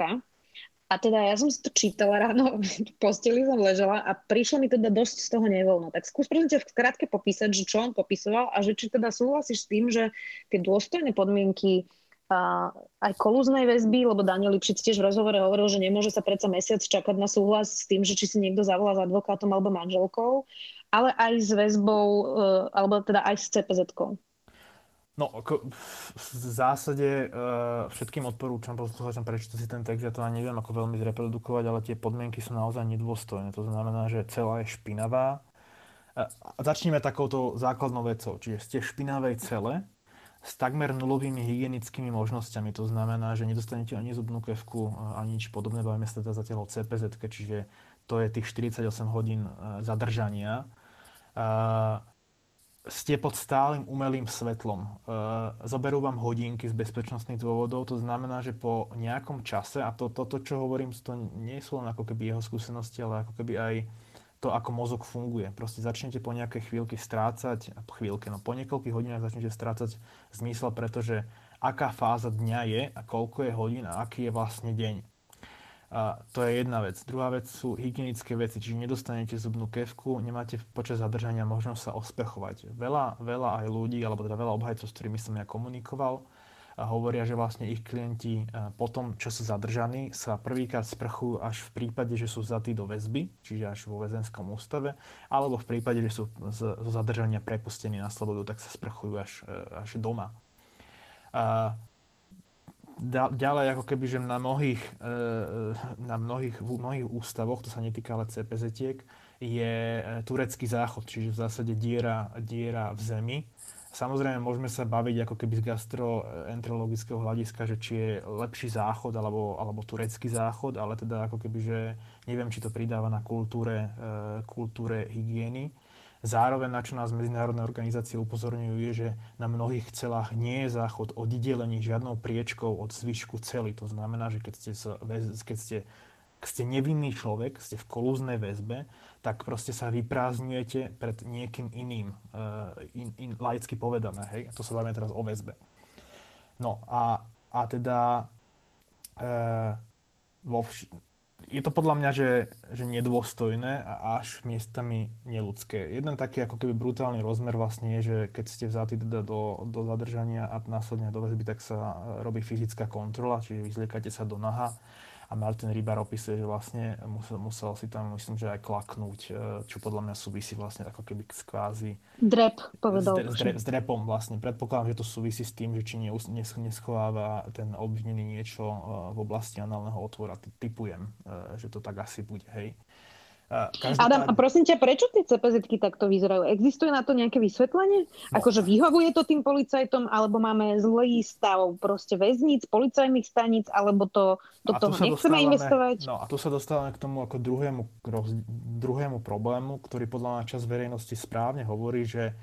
a teda ja som si to čítala ráno, <laughs> v posteli som ležela a prišlo mi teda dosť z toho nevoľno. Tak skús prosím ťa v krátke popísať, že čo on popisoval a že či teda súhlasíš s tým, že tie dôstojné podmienky a aj kolúznej väzby, lebo Daniel Lipšic tiež v rozhovore hovoril, že nemôže sa predsa mesiac čakať na súhlas s tým, že či si niekto zavolá s advokátom alebo manželkou, ale aj s väzbou, e, alebo teda aj s CPZ-kou. No, v zásade uh, všetkým odporúčam poslucháčom prečítať si ten text, ja to ani neviem ako veľmi zreprodukovať, ale tie podmienky sú naozaj nedôstojné. To znamená, že celá je špinavá. Uh, začneme takouto základnou vecou, čiže ste špinavej cele s takmer nulovými hygienickými možnosťami. To znamená, že nedostanete ani zubnú kevku, uh, ani nič podobné. Bavíme sa teda zatiaľ o CPZ, čiže to je tých 48 hodín zadržania. Ste pod stálym umelým svetlom. E, zoberú vám hodinky z bezpečnostných dôvodov, to znamená, že po nejakom čase, a toto, to, to, čo hovorím, to nie sú len ako keby jeho skúsenosti, ale ako keby aj to, ako mozog funguje. Proste začnete po nejakej chvíľke strácať, chvíľke, no po niekoľkých hodinách začnete strácať zmysel, pretože aká fáza dňa je a koľko je hodín a aký je vlastne deň. A to je jedna vec. Druhá vec sú hygienické veci, čiže nedostanete zubnú kevku, nemáte počas zadržania možnosť sa ospechovať. Veľa, veľa aj ľudí, alebo teda veľa obhajcov, s ktorými som ja komunikoval, a hovoria, že vlastne ich klienti po tom, čo sú zadržaní, sa prvýkrát sprchujú až v prípade, že sú vzatí do väzby, čiže až vo väzenskom ústave, alebo v prípade, že sú zo zadržania prepustení na slobodu, tak sa sprchujú až, až doma. A ďalej ako keby, že na mnohých, e, na mnohých, v mnohých ústavoch, to sa netýka ale cpz je e, turecký záchod, čiže v zásade diera, diera v zemi. Samozrejme, môžeme sa baviť ako keby z gastroenterologického hľadiska, že či je lepší záchod alebo, alebo turecký záchod, ale teda ako keby, že neviem, či to pridáva na kultúre, e, kultúre hygieny. Zároveň, na čo nás medzinárodné organizácie upozorňujú, je, že na mnohých celách nie je záchod oddelený žiadnou priečkou od zvyšku cely. To znamená, že keď ste, keď ste, keď ste nevinný človek, ste v kolúznej väzbe, tak proste sa vyprázdňujete pred niekým iným, uh, in, in, laicky povedané. Hej? To sa bavíme teraz o väzbe. No a, a teda uh, vo vš- je to podľa mňa, že, že nedôstojné a až miestami neludské. Jeden taký ako keby brutálny rozmer vlastne je, že keď ste vzatí teda do, do zadržania a následne do väzby, tak sa robí fyzická kontrola, čiže vyzliekate sa do naha a Martin Rybar opisuje, že vlastne musel, musel si tam, myslím, že aj klaknúť, e, čo podľa mňa súvisí vlastne ako keby s kvázi... Drep, povedal. S, dre, s drepom vlastne. Predpokladám, že to súvisí s tým, že či neschováva ten obvinený niečo e, v oblasti análneho otvora. Typujem, e, že to tak asi bude, hej. Adam, a prosím ťa, prečo tie cpz takto vyzerajú? Existuje na to nejaké vysvetlenie? No. Akože vyhovuje to tým policajtom, alebo máme zlý stav proste väzníc, policajných staníc, alebo to do toho nechceme investovať? No a tu sa dostávame k tomu ako druhému, druhému problému, ktorý podľa mňa čas verejnosti správne hovorí, že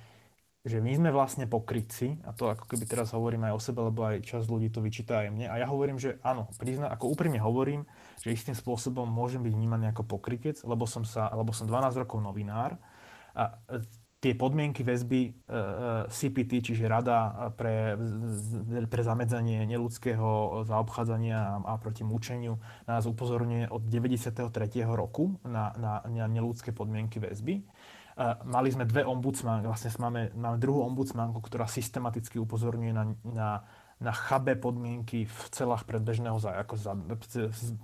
že my sme vlastne pokrytci, a to ako keby teraz hovorím aj o sebe, lebo aj čas ľudí to vyčíta aj mne. A ja hovorím, že áno, prizna, ako úprimne hovorím, že istým spôsobom môžem byť vnímaný ako pokrytec, lebo som, sa, lebo som 12 rokov novinár a e, tie podmienky väzby e, e, CPT, čiže Rada pre, pre zamedzanie neludského zaobchádzania a, proti mučeniu, nás upozorňuje od 93. roku na, na, na neludské podmienky väzby. Mali sme dve ombudsmanky, vlastne máme, máme druhú ombudsmanku, ktorá systematicky upozorňuje na, na na chabé podmienky v celách predbežného za, ako za,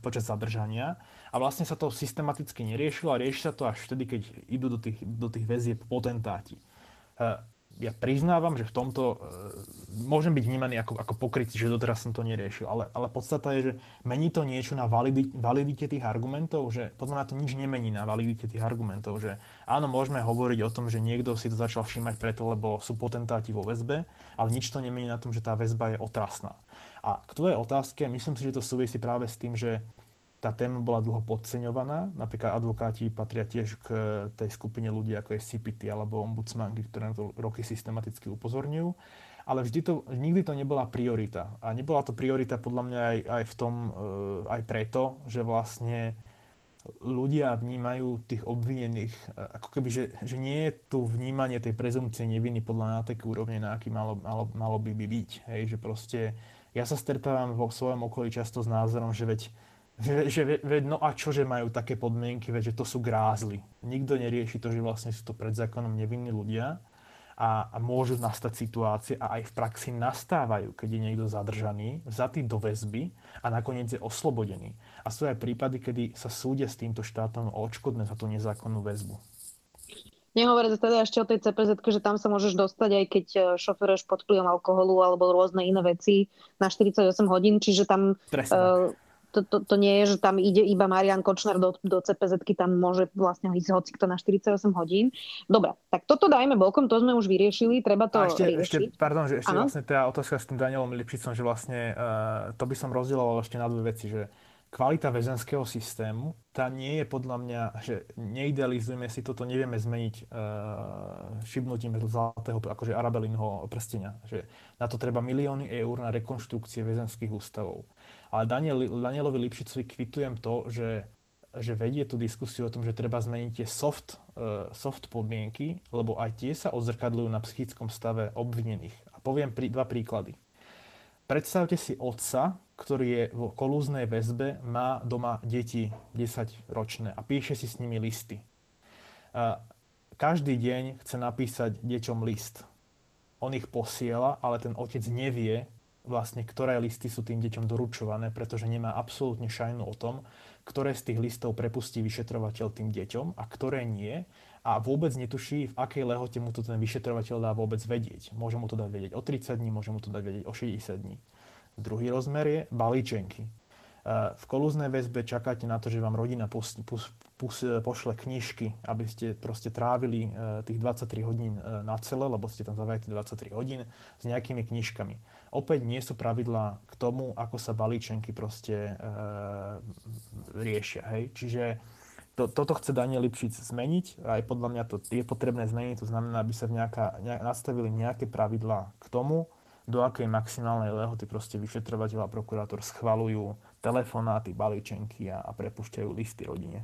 počas zadržania. A vlastne sa to systematicky neriešilo a rieši sa to až vtedy, keď idú do tých, do tých väzieb potentáti. Ja priznávam, že v tomto uh, môžem byť vnímaný ako, ako pokrytý, že doteraz som to neriešil, ale, ale podstata je, že mení to niečo na validi, validite tých argumentov, že podľa mňa to nič nemení na validite tých argumentov, že áno, môžeme hovoriť o tom, že niekto si to začal všímať preto, lebo sú potentáti vo väzbe, ale nič to nemení na tom, že tá väzba je otrasná. A k tvojej otázke, myslím si, že to súvisí práve s tým, že tá téma bola dlho podceňovaná. Napríklad advokáti patria tiež k tej skupine ľudí, ako je CPT alebo ombudsmanky, ktoré na to roky systematicky upozorňujú. Ale vždy to, nikdy to nebola priorita. A nebola to priorita podľa mňa aj, aj v tom, e, aj preto, že vlastne ľudia vnímajú tých obvinených, e, ako keby, že, že nie je tu vnímanie tej prezumcie neviny podľa na takú úrovne, na aký malo, malo, malo by byť. Hej, že proste ja sa stretávam vo svojom okolí často s názorom, že veď, že, že veď no a čo, že majú také podmienky, veď, že to sú grázly. Nikto nerieši to, že vlastne sú to pred zákonom nevinní ľudia a, a môžu nastať situácie a aj v praxi nastávajú, keď je niekto zadržaný, vzatý do väzby a nakoniec je oslobodený. A sú aj prípady, kedy sa súdia s týmto štátom o odškodné za tú nezákonnú väzbu. Nehovoriac teda ešte o tej CPZ, že tam sa môžeš dostať, aj keď e, šoferuješ pod vplyvom alkoholu alebo rôzne iné veci na 48 hodín, čiže tam uh, to, to, to nie je, že tam ide iba Marian Kočner do, do cpz tam môže vlastne ísť hoci kto na 48 hodín. Dobre, tak toto dajme bokom, to sme už vyriešili, treba to A ešte, riešiť. ešte pardon, že ešte ano? vlastne tá otázka s tým Danielom Lipšicom, že vlastne uh, to by som rozdieloval ešte na dve veci, že kvalita väzenského systému, tá nie je podľa mňa, že neidealizujeme si toto, nevieme zmeniť uh, šibnutím zlatého, akože arabelinho prstenia. Že na to treba milióny eur na rekonštrukcie väzenských ústavov. Ale Daniel, Danielovi Lipšicovi kvitujem to, že, že vedie tú diskusiu o tom, že treba zmeniť tie soft, uh, soft podmienky, lebo aj tie sa odzrkadľujú na psychickom stave obvinených. A poviem pri, dva príklady. Predstavte si otca, ktorý je v kolúznej väzbe, má doma deti 10 ročné a píše si s nimi listy. Každý deň chce napísať deťom list. On ich posiela, ale ten otec nevie vlastne, ktoré listy sú tým deťom doručované, pretože nemá absolútne šajnu o tom, ktoré z tých listov prepustí vyšetrovateľ tým deťom a ktoré nie a vôbec netuší, v akej lehote mu to ten vyšetrovateľ dá vôbec vedieť. Môže mu to dať vedieť o 30 dní, môže mu to dať vedieť o 60 dní. Druhý rozmer je balíčenky. V kolúznej väzbe čakáte na to, že vám rodina pus, pus, pus, pošle knižky, aby ste proste trávili e, tých 23 hodín e, na celé, lebo ste tam zavajete 23 hodín s nejakými knižkami. Opäť nie sú pravidlá k tomu, ako sa balíčenky proste e, riešia. Hej? Čiže to, toto chce Daniel Lipšic zmeniť. Aj podľa mňa to je potrebné zmeniť. To znamená, aby sa nejaká, nejak, nastavili nejaké pravidlá k tomu, do akej maximálnej lehoty proste vyšetrovateľ a prokurátor schvalujú telefonáty, balíčenky a, a prepušťajú listy rodine.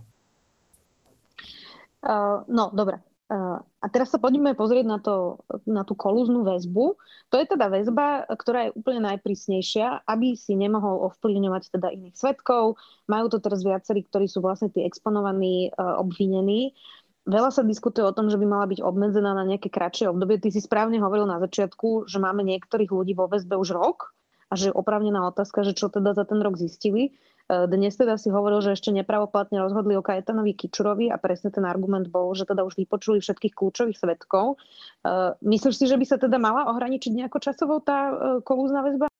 Uh, no, dobre. A teraz sa poďme pozrieť na, to, na tú kolúznú väzbu. To je teda väzba, ktorá je úplne najprísnejšia, aby si nemohol ovplyvňovať teda iných svetkov. Majú to teraz viacerí, ktorí sú vlastne tí exponovaní, obvinení. Veľa sa diskutuje o tom, že by mala byť obmedzená na nejaké kratšie obdobie. Ty si správne hovoril na začiatku, že máme niektorých ľudí vo väzbe už rok a že je oprávnená otázka, že čo teda za ten rok zistili. E, dnes teda si hovoril, že ešte nepravoplatne rozhodli o Kajetanovi Kičurovi a presne ten argument bol, že teda už vypočuli všetkých kľúčových svetkov. E, myslíš si, že by sa teda mala ohraničiť nejako časovou tá e, kolúzna väzba?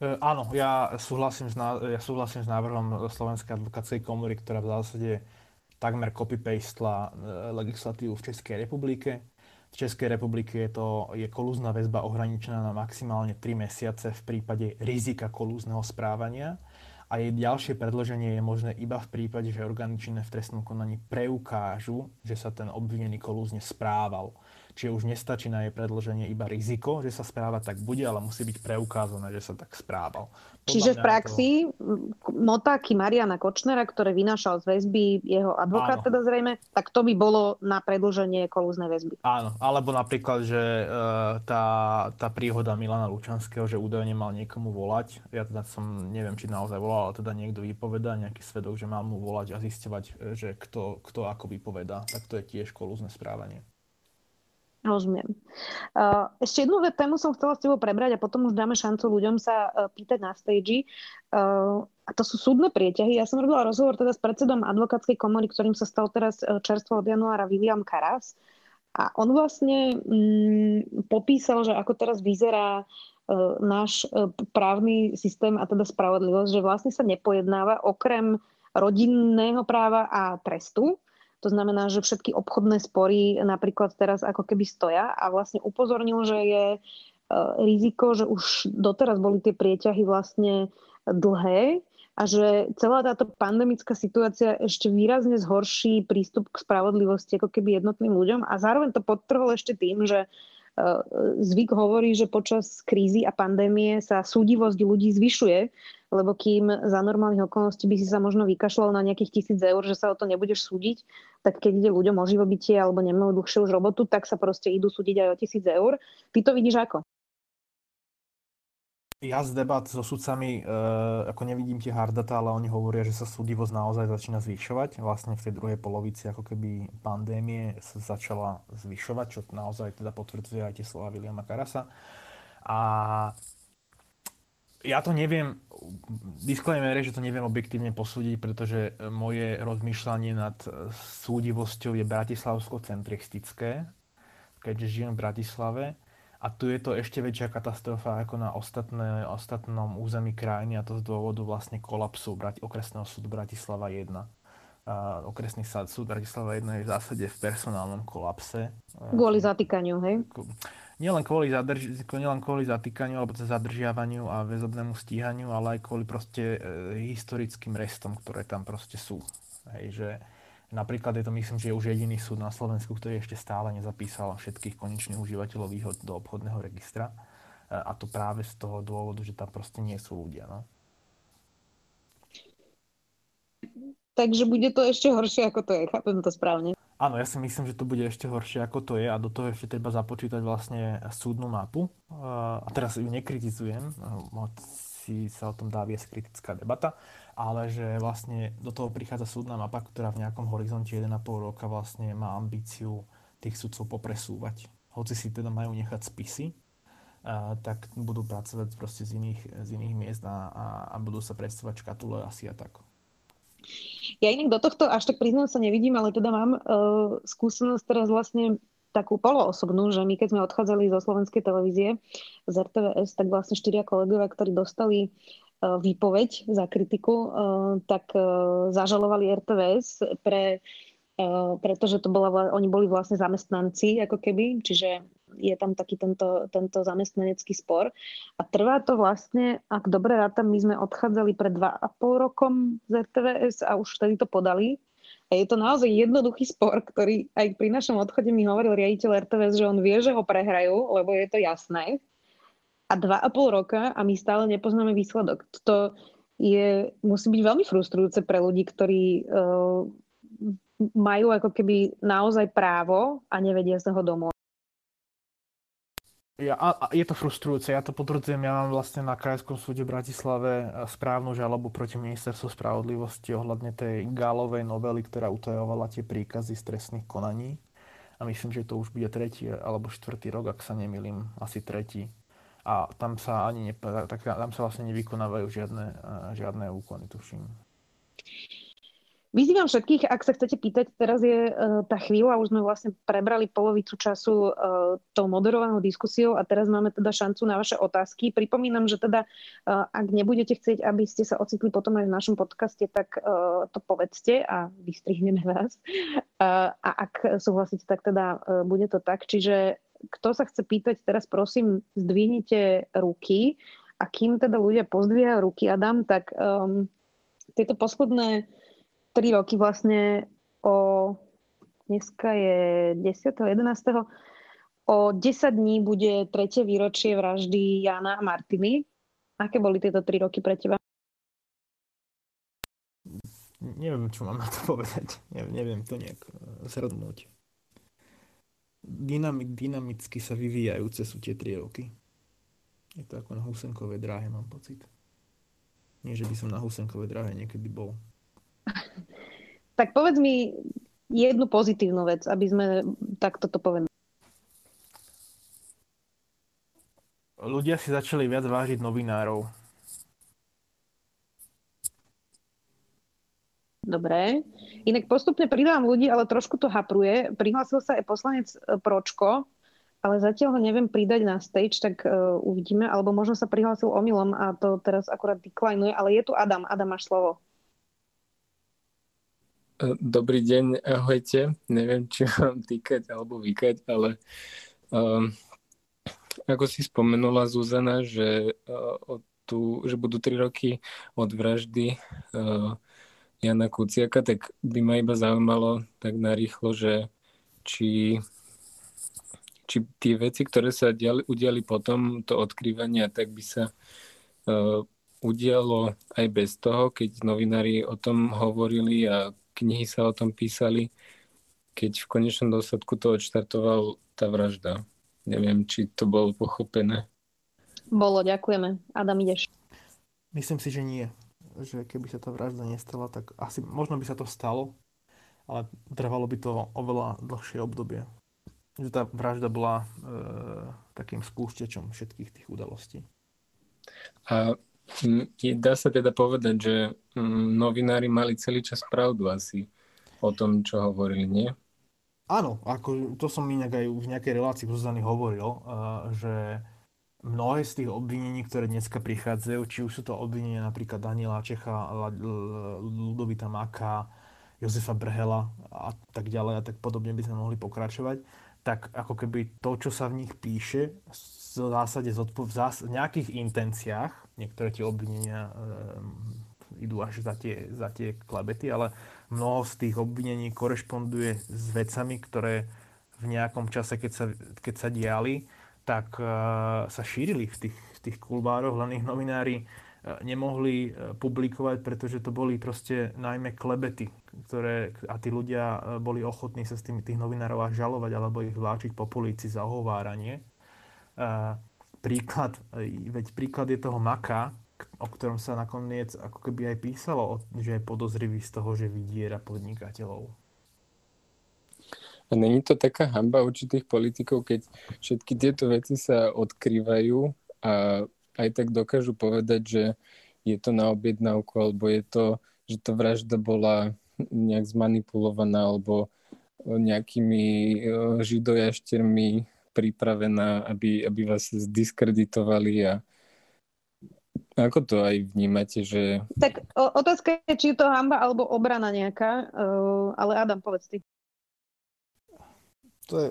Áno, ja súhlasím, s, ja súhlasím s návrhom Slovenskej advokátskej komory, ktorá v zásade takmer copy-pastela legislatívu v Českej republike. V Českej republike je, to, je kolúzna väzba ohraničená na maximálne 3 mesiace v prípade rizika kolúzneho správania a jej ďalšie predloženie je možné iba v prípade, že orgány činné v trestnom konaní preukážu, že sa ten obvinený kolúzne správal. Čiže už nestačí na jej predloženie iba riziko, že sa správa tak bude, ale musí byť preukázané, že sa tak správal. Čiže v praxi to... motáky Mariana Kočnera, ktoré vynášal z väzby jeho advokát, Áno. teda zrejme, tak to by bolo na predlženie kolúznej väzby. Áno, alebo napríklad, že e, tá, tá príhoda Milana Lučanského, že údajne mal niekomu volať, ja teda som, neviem, či naozaj volal, ale teda niekto vypovedá, nejaký svedok, že mal mu volať a zisťovať, e, že kto, kto ako vypovedá, tak to je tiež kolúzne správanie. Rozumiem. Ešte jednu tému som chcela s tebou prebrať a potom už dáme šancu ľuďom sa e, pýtať na stage. A to sú súdne prieťahy. Ja som robila rozhovor teda s predsedom advokátskej komory, ktorým sa stal teraz čerstvo od januára William Karas. A on vlastne mm, popísal, že ako teraz vyzerá náš právny systém a teda spravodlivosť, že vlastne sa nepojednáva okrem rodinného práva a trestu, to znamená, že všetky obchodné spory napríklad teraz ako keby stoja a vlastne upozornil, že je e, riziko, že už doteraz boli tie prieťahy vlastne dlhé a že celá táto pandemická situácia ešte výrazne zhorší prístup k spravodlivosti ako keby jednotným ľuďom. A zároveň to podtrhol ešte tým, že e, zvyk hovorí, že počas krízy a pandémie sa súdivosť ľudí zvyšuje, lebo kým za normálnych okolností by si sa možno vykašľal na nejakých tisíc eur, že sa o to nebudeš súdiť, tak keď ide ľuďom o živobytie alebo nemajú dlhšie už robotu, tak sa proste idú súdiť aj o tisíc eur. Ty to vidíš ako? Ja z debat so sudcami, e, ako nevidím tie hard data, ale oni hovoria, že sa súdivosť naozaj začína zvyšovať. Vlastne v tej druhej polovici ako keby pandémie sa začala zvyšovať, čo naozaj teda potvrdzuje aj tie slova Williama Karasa. A ja to neviem, disclaimer že to neviem objektívne posúdiť, pretože moje rozmýšľanie nad súdivosťou je bratislavsko-centristické, keďže žijem v Bratislave a tu je to ešte väčšia katastrofa ako na ostatné, ostatnom území krajiny a to z dôvodu vlastne kolapsu okresného súdu Bratislava 1. A okresný súd Bratislava 1 je v zásade v personálnom kolapse. Kvôli zatýkaniu, hej? Nielen kvôli, zadrž- nielen kvôli zatýkaniu alebo zadržiavaniu a väzobnému stíhaniu, ale aj kvôli proste e, historickým restom, ktoré tam proste sú. Hej, že, Napríklad je to, myslím, že je už jediný súd na Slovensku, ktorý ešte stále nezapísal všetkých konečných užívateľov výhod do obchodného registra. E, a to práve z toho dôvodu, že tam proste nie sú ľudia. No? Takže bude to ešte horšie, ako to je. Chápem to správne. Áno, ja si myslím, že to bude ešte horšie, ako to je a do toho ešte treba započítať vlastne súdnu mapu. E, a teraz ju nekritizujem, si sa o tom dá viesť kritická debata, ale že vlastne do toho prichádza súdna mapa, ktorá v nejakom horizonte 1,5 roka vlastne má ambíciu tých sudcov popresúvať. Hoci si teda majú nechať spisy, a, tak budú pracovať proste z iných, z iných miest a, a, a budú sa predstavovať škatule asi a tak. Ja inak do tohto až tak priznám sa nevidím, ale teda mám uh, skúsenosť teraz vlastne takú poloosobnú, že my keď sme odchádzali zo slovenskej televízie z RTVS, tak vlastne štyria kolegovia, ktorí dostali E, výpoveď za kritiku, e, tak e, zažalovali RTVS pre, pretože to bola, oni boli vlastne zamestnanci ako keby, čiže je tam taký tento, tento zamestnanecký spor. A trvá to vlastne, ak dobre rátam, my sme odchádzali pred dva a pol rokom z RTVS a už vtedy to podali. A je to naozaj jednoduchý spor, ktorý aj pri našom odchode mi hovoril riaditeľ RTVS, že on vie, že ho prehrajú, lebo je to jasné a dva a pol roka a my stále nepoznáme výsledok. To je, musí byť veľmi frustrujúce pre ľudí, ktorí uh, majú ako keby naozaj právo a nevedia sa ho domov. Ja, a, a je to frustrujúce, ja to potvrdzujem, ja mám vlastne na Krajskom súde v Bratislave e, správnu žalobu proti ministerstvu spravodlivosti ohľadne tej Gálovej novely, ktorá utajovala tie príkazy z trestných konaní. A myslím, že to už bude tretí alebo štvrtý rok, ak sa nemýlim, asi tretí a tam sa ani ne, tak tam sa vlastne nevykonávajú žiadne, žiadne úkony, tuším. Vyzývam všetkých, ak sa chcete pýtať, teraz je uh, tá chvíľa, už sme vlastne prebrali polovicu času uh, tou moderovanou diskusiou a teraz máme teda šancu na vaše otázky. Pripomínam, že teda uh, ak nebudete chcieť, aby ste sa ocitli potom aj v našom podcaste, tak to povedzte a vystrihneme vás. A ak súhlasíte, tak teda bude to tak. Čiže kto sa chce pýtať, teraz prosím, zdvihnite ruky a kým teda ľudia pozdvíhajú ruky, Adam, tak um, tieto posledné tri roky vlastne o dneska je 10. 11. O 10 dní bude tretie výročie vraždy Jana a Martiny. Aké boli tieto tri roky pre teba? Neviem, čo mám na to povedať. Neviem, neviem to nejak zhrnúť dynamik, dynamicky sa vyvíjajúce sú tie tri roky. Je to ako na Husenkovej dráhe, mám pocit. Nie, že by som na Husenkovej dráhe niekedy bol. Tak povedz mi jednu pozitívnu vec, aby sme takto to povedali. Ľudia si začali viac vážiť novinárov Dobre. Inak postupne pridávam ľudí, ale trošku to hapruje. Prihlásil sa aj poslanec e, Pročko, ale zatiaľ ho neviem pridať na stage, tak uh, uvidíme. Alebo možno sa prihlásil omylom a to teraz akurát deklinuje, ale je tu Adam. Adam, máš slovo. Dobrý deň, ahojte. Neviem, či mám týkať alebo vykať, ale um, ako si spomenula Zuzana, že uh, tu, že budú 3 roky od vraždy uh, Jana Kuciaka, tak by ma iba zaujímalo tak narýchlo, že či, či tie veci, ktoré sa diali, udiali potom, to odkrývanie, tak by sa uh, udialo aj bez toho, keď novinári o tom hovorili a knihy sa o tom písali, keď v konečnom dôsledku to odštartoval tá vražda. Neviem, či to bolo pochopené. Bolo, ďakujeme. Adam, ideš. Myslím si, že nie. Že keby sa tá vražda nestala, tak asi možno by sa to stalo, ale trvalo by to oveľa dlhšie obdobie. Že tá vražda bola e, takým spúšťačom všetkých tých udalostí. A dá sa teda povedať, že novinári mali celý čas pravdu asi o tom, čo hovorili, nie? Áno, ako to som inak aj v nejakej relácii Zuzany hovoril, e, že mnohé z tých obvinení, ktoré dneska prichádzajú, či už sú to obvinenia napríklad Daniela Čecha, Ludovita Maka, Jozefa Brhela a tak ďalej a tak podobne by sme mohli pokračovať, tak ako keby to, čo sa v nich píše, v zásade v, zás- v nejakých intenciách, niektoré tie obvinenia e, idú až za tie, za tie klebety, ale mnoho z tých obvinení korešponduje s vecami, ktoré v nejakom čase, keď sa, keď sa diali, tak uh, sa šírili v tých, v tých kulbároch, len ich novinári uh, nemohli uh, publikovať, pretože to boli proste najmä klebety, ktoré, a tí ľudia boli ochotní sa s tými tých novinárov až žalovať alebo ich vláčiť po polícii za ohováranie. Príklad, veď príklad je toho Maka, o ktorom sa nakoniec ako keby aj písalo, že je podozrivý z toho, že vydiera podnikateľov. A není to taká hamba určitých politikov, keď všetky tieto veci sa odkrývajú a aj tak dokážu povedať, že je to na objednávku, alebo je to, že to vražda bola nejak zmanipulovaná, alebo nejakými e, židojaštermi pripravená, aby, aby vás zdiskreditovali a ako to aj vnímate, že... Tak otázka je, či je to hamba alebo obrana nejaká, uh, ale Adam, povedz ty. To je,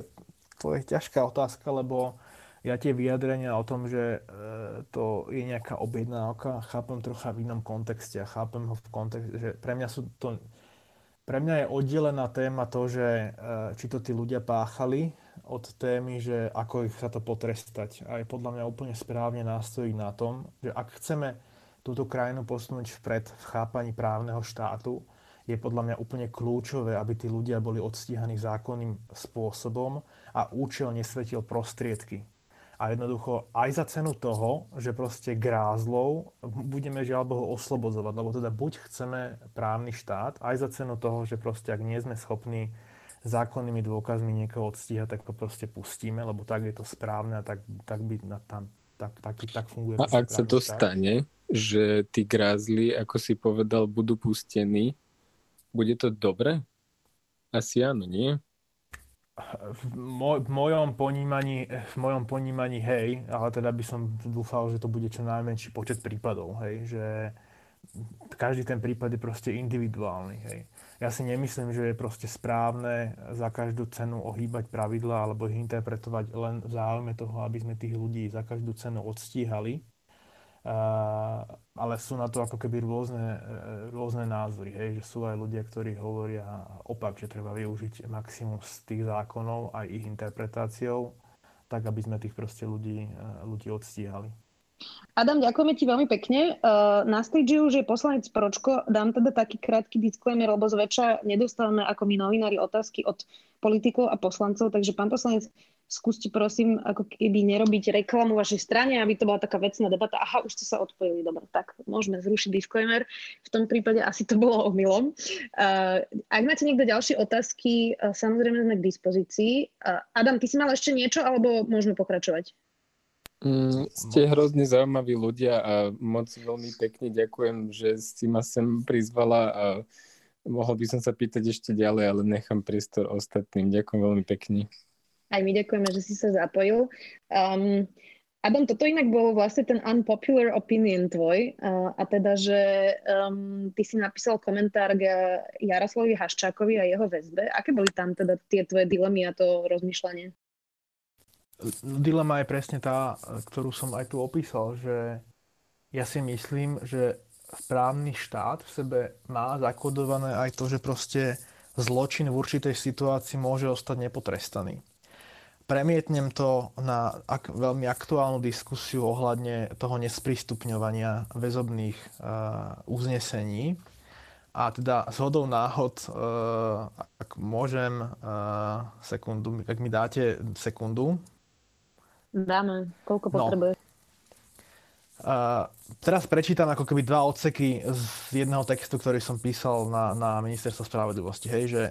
to je ťažká otázka, lebo ja tie vyjadrenia o tom, že e, to je nejaká objednávka, chápem trocha v inom kontexte a chápem ho v kontexte, že pre mňa sú to pre mňa je oddelená téma to, že e, či to tí ľudia páchali od témy, že ako ich sa to potrestať. A je podľa mňa úplne správne nástojiť na tom, že ak chceme túto krajinu posunúť vpred v chápaní právneho štátu, je podľa mňa úplne kľúčové, aby tí ľudia boli odstíhaní zákonným spôsobom a účel nesvetil prostriedky. A jednoducho aj za cenu toho, že proste grázlov budeme žiaľ Bohu oslobodzovať, lebo teda buď chceme právny štát, aj za cenu toho, že proste ak nie sme schopní zákonnými dôkazmi niekoho odstíhať, tak to proste pustíme, lebo tak je to správne a tak, tak by na tam tak, tak, tak funguje. A ak sa to štát. stane, že tí grázli, ako si povedal, budú pustení, bude to dobre? Asi áno, nie? V, moj, v, mojom ponímaní, v mojom ponímaní hej, ale teda by som dúfal, že to bude čo najmenší počet prípadov, hej, že každý ten prípad je proste individuálny, hej. Ja si nemyslím, že je proste správne za každú cenu ohýbať pravidla alebo ich interpretovať len v záujme toho, aby sme tých ľudí za každú cenu odstíhali, ale sú na to ako keby rôzne, e, rôzne názory, hej, že sú aj ľudia, ktorí hovoria opak, že treba využiť maximum z tých zákonov aj ich interpretáciou, tak aby sme tých proste ľudí, e, ľudí odstíhali. Adam, ďakujeme ti veľmi pekne. Uh, na stage už je poslanec Pročko. Dám teda taký krátky disclaimer, lebo zväčša nedostávame ako my novinári otázky od politikov a poslancov, takže pán poslanec, skúste prosím ako keby nerobiť reklamu vašej strane, aby to bola taká vecná debata. Aha, už ste sa odpojili, dobre, tak môžeme zrušiť disclaimer. V tom prípade asi to bolo omylom. Uh, ak máte niekto ďalšie otázky, uh, samozrejme sme k dispozícii. Uh, Adam, ty si mal ešte niečo, alebo môžeme pokračovať? Mm, ste hrozne zaujímaví ľudia a moc veľmi pekne ďakujem, že si ma sem prizvala a mohol by som sa pýtať ešte ďalej, ale nechám priestor ostatným. Ďakujem veľmi pekne. Aj my ďakujeme, že si sa zapojil. Um, Adam, toto inak bol vlastne ten unpopular opinion tvoj uh, a teda, že um, ty si napísal komentár k Jaroslavovi Haščákovi a jeho väzbe. Aké boli tam teda tie tvoje dilemy a to rozmýšľanie? Dilema je presne tá, ktorú som aj tu opísal, že ja si myslím, že právny štát v sebe má zakodované aj to, že proste zločin v určitej situácii môže ostať nepotrestaný. Premietnem to na ak, veľmi aktuálnu diskusiu ohľadne toho nesprístupňovania väzobných uh, uznesení. A teda z náhod, uh, ak môžem uh, sekundu, ak mi dáte sekundu. Dáme, koľko potrebuješ. No. Uh, teraz prečítam ako keby dva odseky z jedného textu, ktorý som písal na, na ministerstvo spravodlivosti. Hej, že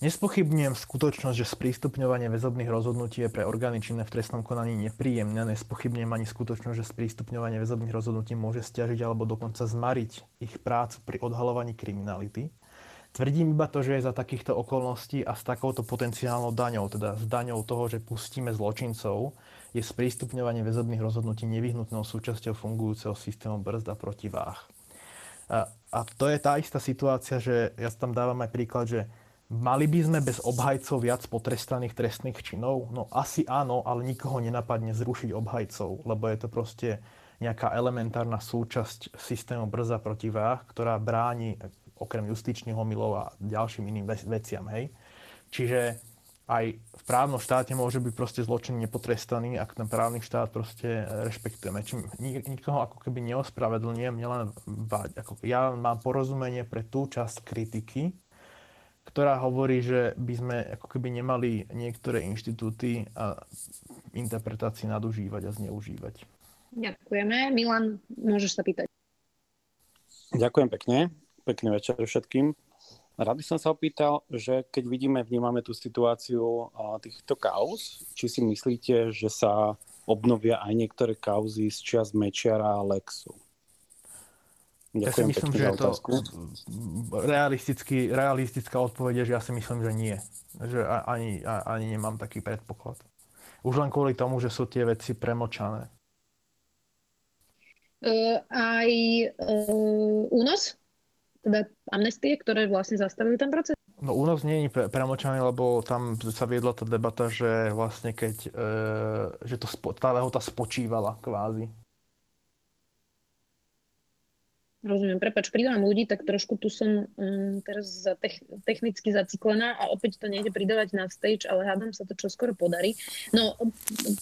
nespochybňujem skutočnosť, že sprístupňovanie väzobných rozhodnutí je pre orgány činné v trestnom konaní nepríjemné. Nespochybňujem ani skutočnosť, že sprístupňovanie väzobných rozhodnutí môže stiažiť alebo dokonca zmariť ich prácu pri odhalovaní kriminality. Tvrdím iba to, že je za takýchto okolností a s takouto potenciálnou daňou, teda s daňou toho, že pustíme zločincov, je sprístupňovanie väzobných rozhodnutí nevyhnutnou súčasťou fungujúceho systému brzd a protiváh. A, a to je tá istá situácia, že ja tam dávam aj príklad, že mali by sme bez obhajcov viac potrestaných trestných činov? No asi áno, ale nikoho nenapadne zrušiť obhajcov, lebo je to proste nejaká elementárna súčasť systému brza protiváh, ktorá bráni okrem justičných omylov a ďalším iným veciam. Hej? Čiže aj v právnom štáte môže byť proste zločin nepotrestaný, ak ten právny štát proste rešpektujeme. Čím nikoho ako keby neospravedlňujem, nielen ako ja mám porozumenie pre tú časť kritiky, ktorá hovorí, že by sme ako keby nemali niektoré inštitúty a interpretácie nadužívať a zneužívať. Ďakujeme. Milan, môžeš sa pýtať. Ďakujem pekne. Pekný večer všetkým. Rád by som sa opýtal, že keď vidíme, vnímame tú situáciu týchto kauz, či si myslíte, že sa obnovia aj niektoré kauzy z čas Mečiara a Lexu? Ďakujem ja si myslím, že je to realistický, realistická odpoveď že ja si myslím, že nie. Že ani, ani nemám taký predpoklad. Už len kvôli tomu, že sú tie veci premočané. Uh, aj uh, únos? Teda amnestie, ktoré vlastne zastavili ten proces? No únos nie je pre, premočaný, lebo tam sa viedla tá debata, že vlastne keď, e, že to, tá lehota spočívala kvázi. Rozumiem, prepač, pridám ľudí, tak trošku tu som um, teraz za tech, technicky zaciklená a opäť to nejde pridávať na stage, ale hádam sa to čo skoro podarí. No,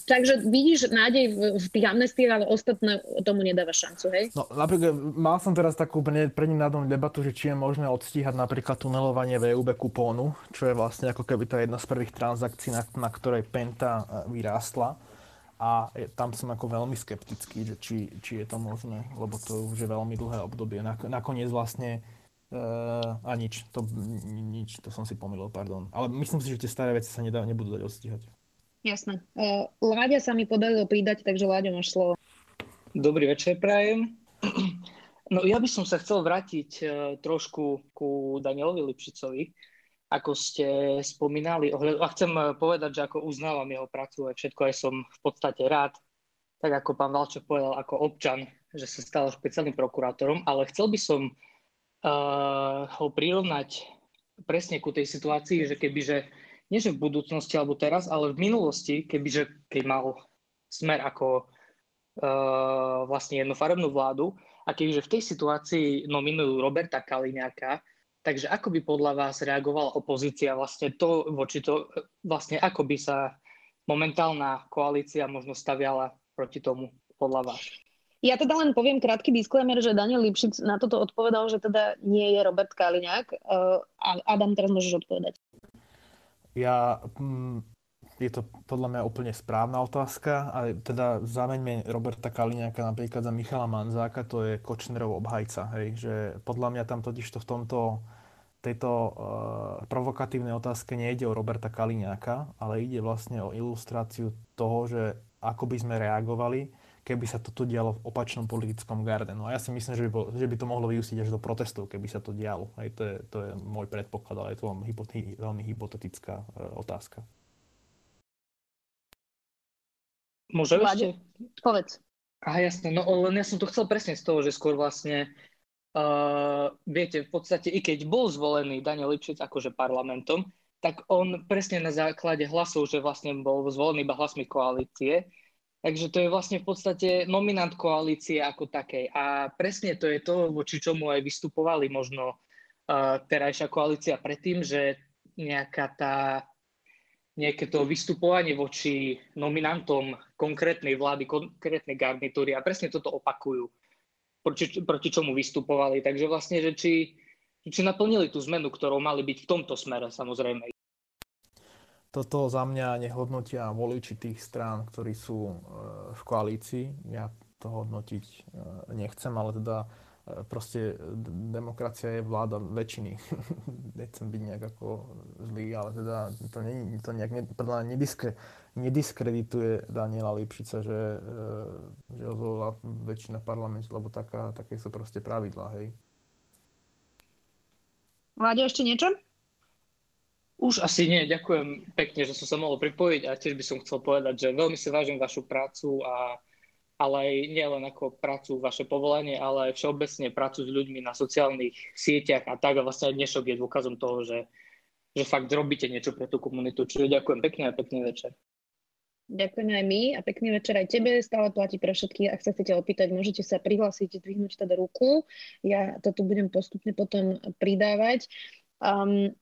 takže vidíš nádej v, v tých amnestiách, ale ostatné tomu nedáva šancu, hej? No, napríklad, mal som teraz takú ním nádom debatu, že či je možné odstíhať napríklad tunelovanie VUB kupónu, čo je vlastne ako keby tá jedna z prvých transakcií, na, na ktorej Penta e, vyrástla a tam som ako veľmi skeptický, že či, či je to možné, lebo to už je veľmi dlhé obdobie. Nakoniec vlastne Uh, a nič, to, nič, to som si pomýlil, pardon. Ale myslím si, že tie staré veci sa nedá, nebudú dať odstíhať. Jasné. Uh, Láďa sa mi podarilo pridať, takže Láďa máš slovo. Dobrý večer, prajem. <clears throat> No ja by som sa chcel vrátiť uh, trošku ku Danielovi Lipšicovi ako ste spomínali. A chcem eh, povedať, že ako uznávam jeho prácu a všetko, aj som v podstate rád, tak ako pán Valček povedal, ako občan, že sa stal špeciálnym prokurátorom, ale chcel by som uh, ho prirovnať presne ku tej situácii, že kebyže, nie že v budúcnosti alebo teraz, ale v minulosti, kebyže keď mal smer ako uh, vlastne jednofarebnú vládu a kebyže v tej situácii nominujú Roberta Kaliňáka, Takže ako by podľa vás reagovala opozícia vlastne to voči to, vlastne ako by sa momentálna koalícia možno staviala proti tomu podľa vás? Ja teda len poviem krátky disclaimer, že Daniel Lipšic na toto odpovedal, že teda nie je Robert Kaliňák. Uh, Adam, teraz môžeš odpovedať. Ja, mm, je to podľa mňa úplne správna otázka, ale teda zameňme Roberta Kaliňáka napríklad za Michala Manzáka, to je Kočnerov obhajca, hej, že podľa mňa tam totiž to v tomto tejto uh, provokatívnej otázke nejde o Roberta Kaliňáka, ale ide vlastne o ilustráciu toho, že ako by sme reagovali, keby sa toto dialo v opačnom politickom garde. No a ja si myslím, že by, bol, že by to mohlo vyústiť až do protestov, keby sa to dialo. Aj to, je, to je môj predpoklad, ale je to veľmi, hypotetická uh, otázka. Môžem ešte? Povedz. Aha, jasne. No len ja som to chcel presne z toho, že skôr vlastne Uh, viete, v podstate, i keď bol zvolený Daniel Lipšic akože parlamentom, tak on presne na základe hlasov, že vlastne bol zvolený iba hlasmi koalície, Takže to je vlastne v podstate nominant koalície ako takej. A presne to je to, voči čomu aj vystupovali možno uh, terajšia koalícia predtým, že nejaká tá, nejaké to vystupovanie voči nominantom konkrétnej vlády, konkrétnej garnitúry a presne toto opakujú, proti, proti čomu vystupovali. Takže vlastne, že či, či naplnili tú zmenu, ktorou mali byť v tomto smere samozrejme toto za mňa nehodnotia voliči tých strán, ktorí sú e, v koalícii. Ja to hodnotiť e, nechcem, ale teda e, proste demokracia je vláda väčšiny. <laughs> Nechcem byť nejak ako zlý, ale teda to, nie, to nejak nediskre, nediskredituje Daniela Lipšica, že, že ho zvolila väčšina parlamentu, lebo taká, také sú proste pravidlá, hej. Vláďa ešte niečo? Už asi nie, ďakujem pekne, že som sa mohol pripojiť a tiež by som chcel povedať, že veľmi si vážim vašu prácu a ale aj nielen ako prácu, vaše povolanie, ale aj všeobecne prácu s ľuďmi na sociálnych sieťach a tak a vlastne aj dnešok je dôkazom toho, že, že fakt robíte niečo pre tú komunitu. Čiže ďakujem pekne a pekný večer. Ďakujem aj my a pekný večer aj tebe. Stále platí pre všetkých. Ak sa chcete opýtať, môžete sa prihlásiť, zdvihnúť teda ruku. Ja to tu budem postupne potom pridávať. Um,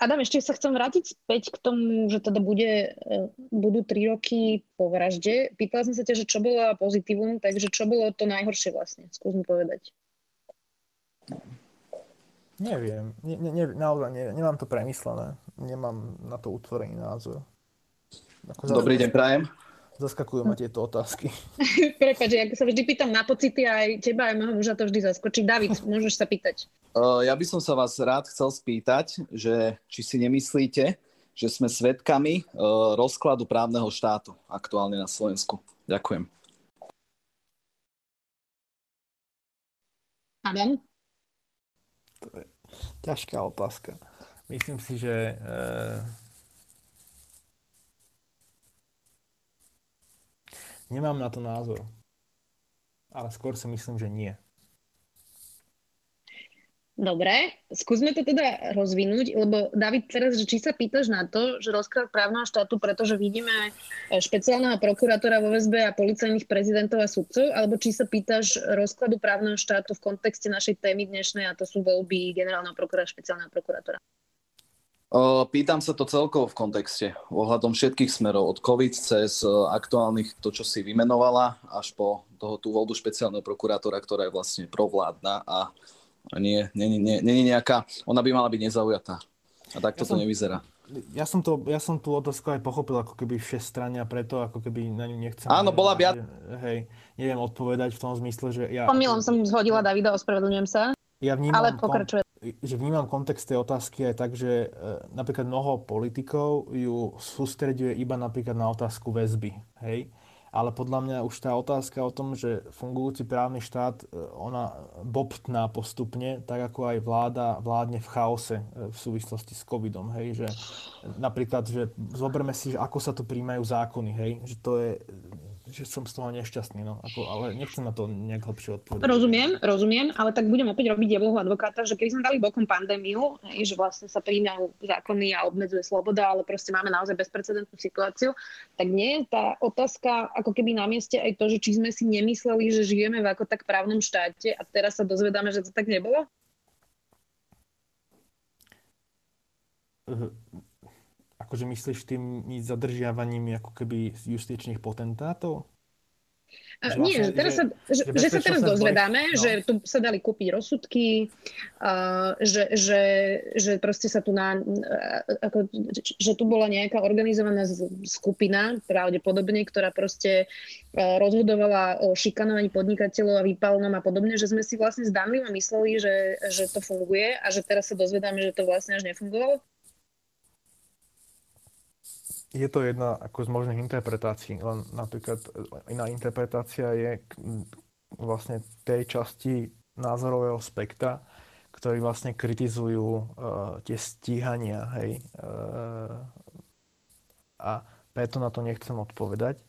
Adam, ešte sa chcem vrátiť späť k tomu, že teda bude, e, budú tri roky po vražde. Pýtala som sa ťa, že čo bolo pozitívum, takže čo bolo to najhoršie vlastne? Skús mi povedať. Neviem. Ne, ne, ne, naozaj neviem. Nemám to premyslené. Nemám na to utvorený názor. Ako Dobrý deň, Prajem. Zaskakujú ma tieto otázky. <laughs> Prepač, ja sa vždy pýtam na pocity a aj teba, aj môjho muža to vždy zaskočí. David, <laughs> môžeš sa pýtať. Uh, ja by som sa vás rád chcel spýtať, že či si nemyslíte, že sme svedkami uh, rozkladu právneho štátu aktuálne na Slovensku. Ďakujem. Adam? To je ťažká otázka. Myslím si, že uh Nemám na to názor. Ale skôr si myslím, že nie. Dobre, skúsme to teda rozvinúť, lebo David, teraz, či sa pýtaš na to, že rozklad právneho štátu, pretože vidíme e, špeciálneho prokurátora vo VSB a policajných prezidentov a sudcov, alebo či sa pýtaš rozkladu právneho štátu v kontexte našej témy dnešnej, a to sú voľby generálneho prokurátora špeciálneho prokurátora. Pýtam sa to celkovo v kontexte, ohľadom všetkých smerov, od COVID cez aktuálnych, to, čo si vymenovala, až po toho tú voľbu špeciálneho prokurátora, ktorá je vlastne provládna a nie, nie, nie, nie, nie nejaká, ona by mala byť nezaujatá. A tak ja to nevyzerá. Ja som, to, ja som tú otázku aj pochopil ako keby všestranne a preto ako keby na ňu nechcem... Áno, bola viac... Hej, neviem odpovedať v tom zmysle, že ja... Pomýlom som zhodila Davida, ospravedlňujem sa. Ja vnímam, ale pokračuje že vnímam kontext tej otázky aj tak, že e, napríklad mnoho politikov ju sústreďuje iba napríklad na otázku väzby, hej? Ale podľa mňa už tá otázka o tom, že fungujúci právny štát, e, ona bobtná postupne, tak ako aj vláda vládne v chaose e, v súvislosti s covidom, hej? Že napríklad, že zoberme si, že ako sa tu príjmajú zákony, hej? Že to je že som z toho nešťastný, no. Ako, ale nechcem na to nejak hlbšie odpovedať. Rozumiem, rozumiem, ale tak budem opäť robiť dievovho advokáta, že keby sme dali bokom pandémiu, že vlastne sa príjmajú zákony a obmedzuje sloboda, ale proste máme naozaj bezprecedentnú situáciu, tak nie je tá otázka ako keby na mieste aj to, že či sme si nemysleli, že žijeme v ako tak právnom štáte a teraz sa dozvedáme, že to tak nebolo? Akože myslíš tým zadržiavaním ako keby justičných potentátov? Že nie, vlastne, že, teraz sa, že, že, že sa teraz dozvedáme, no. že tu sa dali kúpiť rozsudky, uh, že, že, že proste sa tu na, ako, že tu bola nejaká organizovaná skupina, pravdepodobne, ktorá proste uh, rozhodovala o šikanovaní podnikateľov a výpalnom a podobne, že sme si vlastne zdanlivo mysleli, že, že to funguje a že teraz sa dozvedáme, že to vlastne až nefungovalo? Je to jedna ako z možných interpretácií, len napríklad iná interpretácia je vlastne tej časti názorového spektra, ktorí vlastne kritizujú uh, tie stíhania, hej. Uh, a preto na to nechcem odpovedať,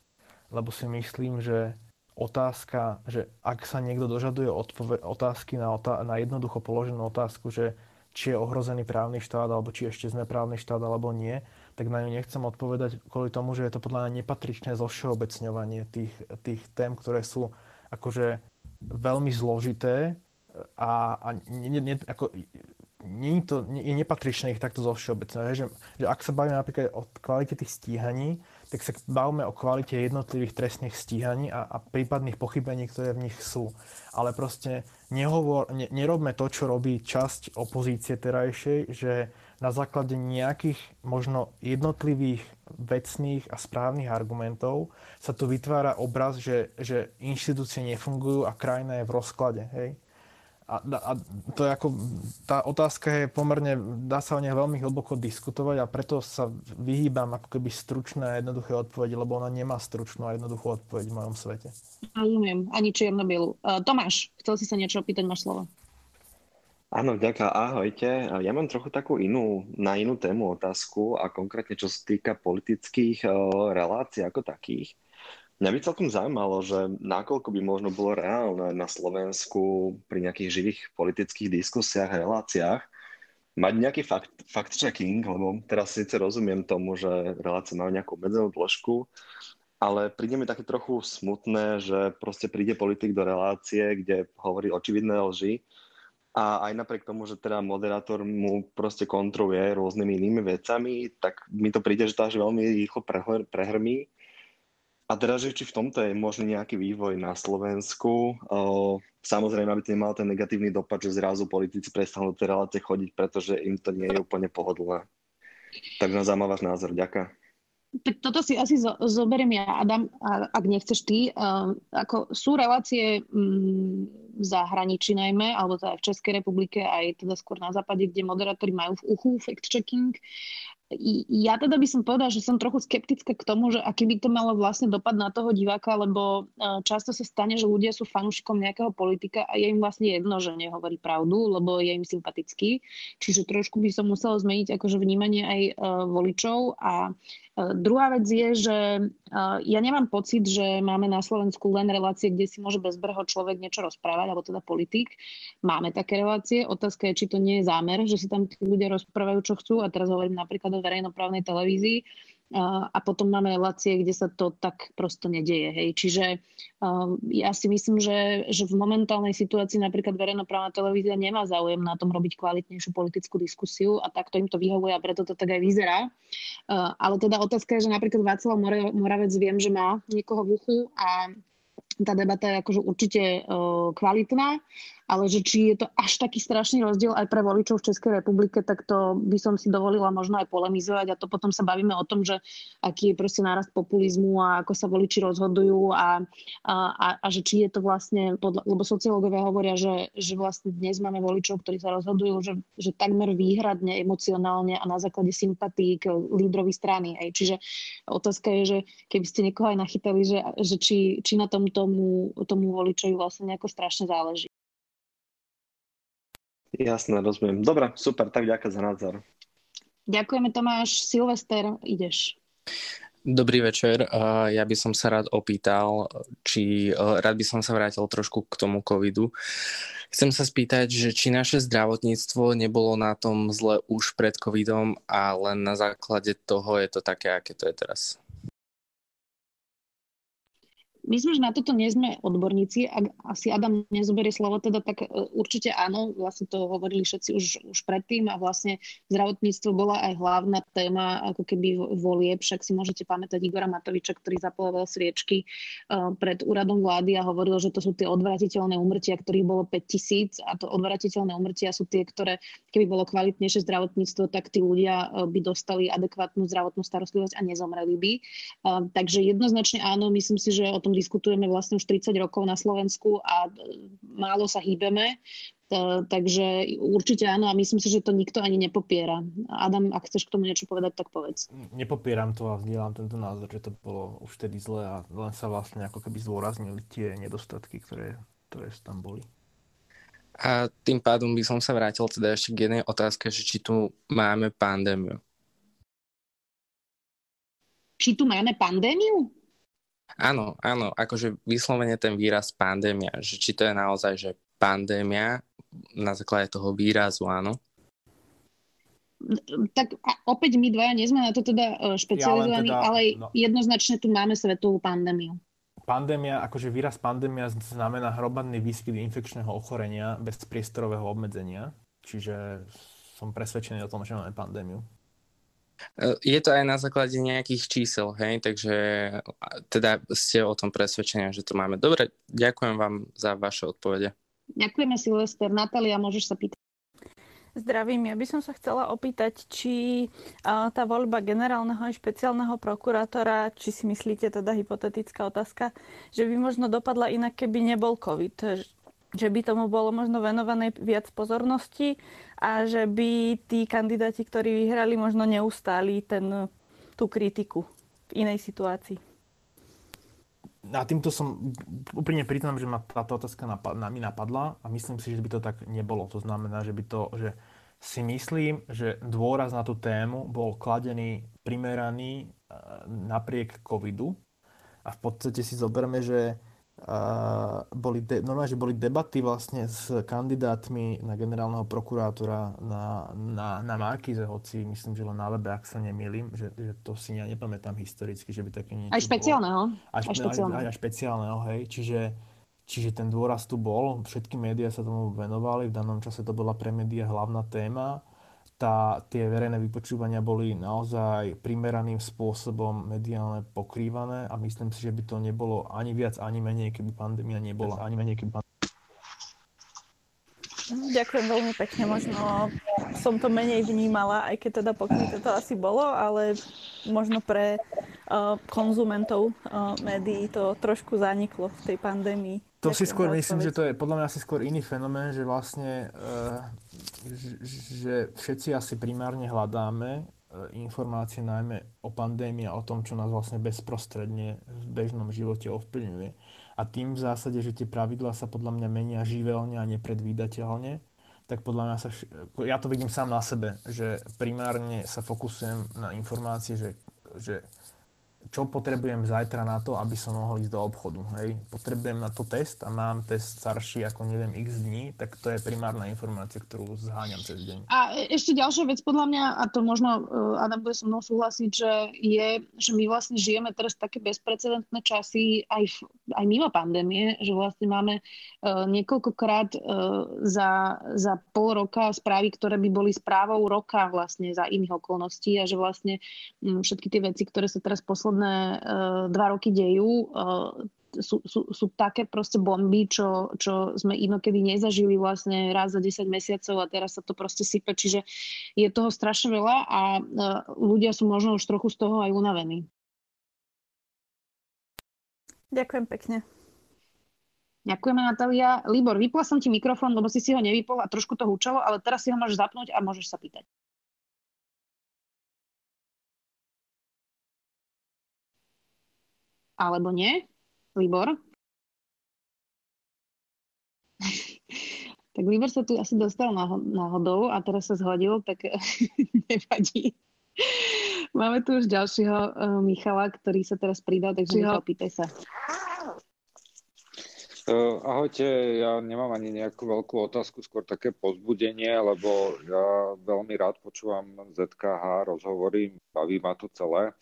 lebo si myslím, že otázka, že ak sa niekto dožaduje odpove- otázky na, otá- na jednoducho položenú otázku, že či je ohrozený právny štát, alebo či ešte sme právny štát, alebo nie, tak na ňu nechcem odpovedať kvôli tomu, že je to podľa mňa nepatričné zovšeobecňovanie tých, tých tém, ktoré sú akože veľmi zložité a, a ne, ne, ako, nie je, to, nie, je nepatričné ich takto zovšeobecňovať. Že, že ak sa bavíme napríklad o kvalite tých stíhaní, tak sa bavíme o kvalite jednotlivých trestných stíhaní a, a prípadných pochybení, ktoré v nich sú. Ale proste nehovor, ne, nerobme to, čo robí časť opozície terajšej, že na základe nejakých možno jednotlivých vecných a správnych argumentov sa tu vytvára obraz, že, že inštitúcie nefungujú a krajina je v rozklade. Hej? A, a to je ako, tá otázka je pomerne, dá sa o nej veľmi hlboko diskutovať a preto sa vyhýbam ako keby stručné a jednoduché odpovede, lebo ona nemá stručnú a jednoduchú odpoveď v mojom svete. Rozumiem, ani čierno-bielu. Uh, Tomáš, chcel si sa niečo opýtať, máš slovo. Áno, ďakujem. Ahojte. Ja mám trochu takú inú, na inú tému otázku a konkrétne čo sa týka politických relácií ako takých. Mňa by celkom zaujímalo, že nakoľko by možno bolo reálne na Slovensku pri nejakých živých politických diskusiách a reláciách mať nejaký fakt, fact-checking, lebo teraz síce rozumiem tomu, že relácie majú nejakú obmedzenú dĺžku, ale príde mi také trochu smutné, že proste príde politik do relácie, kde hovorí očividné lži a aj napriek tomu, že teda moderátor mu proste kontroluje rôznymi inými vecami, tak mi to príde, že to až veľmi rýchlo prehrmí. A teda, že či v tomto je možný nejaký vývoj na Slovensku. Samozrejme, aby to nemal ten negatívny dopad, že zrazu politici prestanú tej relácie chodiť, pretože im to nie je úplne pohodlné. Tak na zaujímavý váš názor. Ďakujem. Toto si asi zo, zoberiem ja, Adam, ak nechceš ty. Uh, ako sú relácie um, v zahraničí najmä, alebo teda v Českej republike, aj teda skôr na západe, kde moderátori majú v uchu fact-checking ja teda by som povedala, že som trochu skeptická k tomu, že aký by to malo vlastne dopad na toho diváka, lebo často sa stane, že ľudia sú fanúšikom nejakého politika a je im vlastne jedno, že nehovorí pravdu, lebo je im sympatický. Čiže trošku by som musela zmeniť akože vnímanie aj voličov a druhá vec je, že e, ja nemám pocit, že máme na Slovensku len relácie, kde si môže bezbrho človek niečo rozprávať, alebo teda politik. Máme také relácie. Otázka je, či to nie je zámer, že si tam tí ľudia rozprávajú, čo chcú. A teraz hovorím napríklad o verejnoprávnej televízii a potom máme relácie, kde sa to tak prosto nedieje. Hej. Čiže um, ja si myslím, že, že v momentálnej situácii napríklad verejnoprávna televízia nemá záujem na tom robiť kvalitnejšiu politickú diskusiu a takto im to vyhovuje a preto to tak aj vyzerá. Uh, ale teda otázka je, že napríklad Václav Moravec viem, že má niekoho v uchu a tá debata je akože určite uh, kvalitná ale že či je to až taký strašný rozdiel aj pre voličov v Českej republike, tak to by som si dovolila možno aj polemizovať a to potom sa bavíme o tom, že aký je proste nárast populizmu a ako sa voliči rozhodujú a, a, a, a že či je to vlastne, podľa, lebo sociológovia hovoria, že, že vlastne dnes máme voličov, ktorí sa rozhodujú, že, že takmer výhradne emocionálne a na základe sympatí k lídrovi strany. Aj. Čiže otázka je, že keby ste niekoho aj nachytali, že, že či, či na tom tomu, tomu voličovi vlastne nejako strašne záleží. Jasné, rozumiem. Dobre, super, tak ďakujem za názor. Ďakujeme Tomáš. Silvester, ideš. Dobrý večer. Ja by som sa rád opýtal, či rád by som sa vrátil trošku k tomu covidu. Chcem sa spýtať, že či naše zdravotníctvo nebolo na tom zle už pred covidom a len na základe toho je to také, aké to je teraz. Myslím, že na toto nie sme odborníci. Ak asi Adam nezoberie slovo, teda tak e, určite áno, vlastne to hovorili všetci už, už predtým a vlastne zdravotníctvo bola aj hlavná téma ako keby volie. Však si môžete pamätať Igora Matoviča, ktorý zapaloval sviečky uh, pred úradom vlády a hovoril, že to sú tie odvratiteľné umrtia, ktorých bolo 5000 a to odvratiteľné umrtia sú tie, ktoré keby bolo kvalitnejšie zdravotníctvo, tak tí ľudia uh, by dostali adekvátnu zdravotnú starostlivosť a nezomreli by. Takže jednoznačne áno, myslím si, že o tom tom diskutujeme vlastne už 30 rokov na Slovensku a e, málo sa hýbeme. Takže určite áno a myslím si, že to nikto ani nepopiera. Adam, ak chceš k tomu niečo povedať, tak povedz. Nepopieram to a vzdielam tento názor, že to bolo už vtedy zle a len sa vlastne ako keby zdôraznili tie nedostatky, ktoré, ktoré tam boli. A tým pádom by som sa vrátil teda ešte k jednej otázke, že či tu máme pandémiu. Či tu máme pandémiu? Áno, áno, akože vyslovene ten výraz pandémia, že či to je naozaj, že pandémia na základe toho výrazu, áno? tak opäť my dvaja nie sme na to teda e, špecializovaní, ja teda, ale no. jednoznačne tu máme svetovú pandémiu. Pandémia, akože výraz pandémia znamená hromadný výskyt infekčného ochorenia bez priestorového obmedzenia. Čiže som presvedčený o tom, že máme pandémiu. E, je to aj na základe nejakých čísel, hej, takže teda ste o tom presvedčení, že to máme. Dobre, ďakujem vám za vaše odpovede. Ďakujeme Silvester. Natália, môžeš sa pýtať. Zdravím, ja by som sa chcela opýtať, či tá voľba generálneho a špeciálneho prokurátora, či si myslíte, teda hypotetická otázka, že by možno dopadla inak, keby nebol COVID, že by tomu bolo možno venované viac pozornosti a že by tí kandidáti, ktorí vyhrali, možno neustáli ten, tú kritiku v inej situácii. A týmto som úplne priznám, že ma táto otázka napad, na, mi napadla a myslím si, že by to tak nebolo. To znamená, že by to, že si myslím, že dôraz na tú tému bol kladený primeraný e, napriek covidu a v podstate si zoberme, že boli de, normálne, že boli debaty vlastne s kandidátmi na generálneho prokurátora na, na, na Markize, hoci myslím, že len na webe, ak sa nemýlim, že, že to si ja nepamätám historicky, že by také niečo Aj špeciálneho. Aj, aj, špeciálneho. Aj, aj, aj špeciálneho, hej. Čiže, čiže ten dôraz tu bol, všetky médiá sa tomu venovali, v danom čase to bola pre médiá hlavná téma tá, tie verejné vypočúvania boli naozaj primeraným spôsobom mediálne pokrývané a myslím si, že by to nebolo ani viac, ani menej, keby pandémia nebola, ani menej, keby pandémia Ďakujem veľmi pekne. Možno som to menej vnímala, aj keď teda pokryté to asi bolo, ale možno pre uh, konzumentov uh, médií to trošku zaniklo v tej pandémii. To Ďakujem si skôr myslím, že to je podľa mňa asi skôr iný fenomén, že vlastne uh, že všetci asi primárne hľadáme informácie najmä o pandémii a o tom, čo nás vlastne bezprostredne v bežnom živote ovplyvňuje. A tým v zásade, že tie pravidlá sa podľa mňa menia živelne a nepredvídateľne, tak podľa mňa sa, ja to vidím sám na sebe, že primárne sa fokusujem na informácie, že, že čo potrebujem zajtra na to, aby som mohol ísť do obchodu. Hej? Potrebujem na to test a mám test starší ako neviem x dní, tak to je primárna informácia, ktorú zháňam cez deň. A ešte ďalšia vec podľa mňa, a to možno uh, Adam bude so mnou súhlasiť, že je, že my vlastne žijeme teraz také bezprecedentné časy aj, v, aj mimo pandémie, že vlastne máme uh, niekoľkokrát uh, za, za pol roka správy, ktoré by boli správou roka vlastne za iných okolností a že vlastne um, všetky tie veci, ktoré sa teraz posledné posledné uh, dva roky dejú, uh, sú, sú, sú také proste bomby, čo, čo sme inokedy nezažili vlastne raz za 10 mesiacov a teraz sa to proste sype, čiže je toho strašne veľa a uh, ľudia sú možno už trochu z toho aj unavení. Ďakujem pekne. Ďakujeme, Natália. Libor, vypla som ti mikrofón, lebo si si ho nevypol a trošku to húčalo, ale teraz si ho môžeš zapnúť a môžeš sa pýtať. Alebo nie? Libor? tak Libor sa tu asi dostal náhodou a teraz sa zhodil, tak <laughs> nevadí. Máme tu už ďalšieho uh, Michala, ktorý sa teraz pridal, takže Michal, pýtaj sa. Uh, ahojte, ja nemám ani nejakú veľkú otázku, skôr také pozbudenie, lebo ja veľmi rád počúvam ZKH rozhovory, baví ma to celé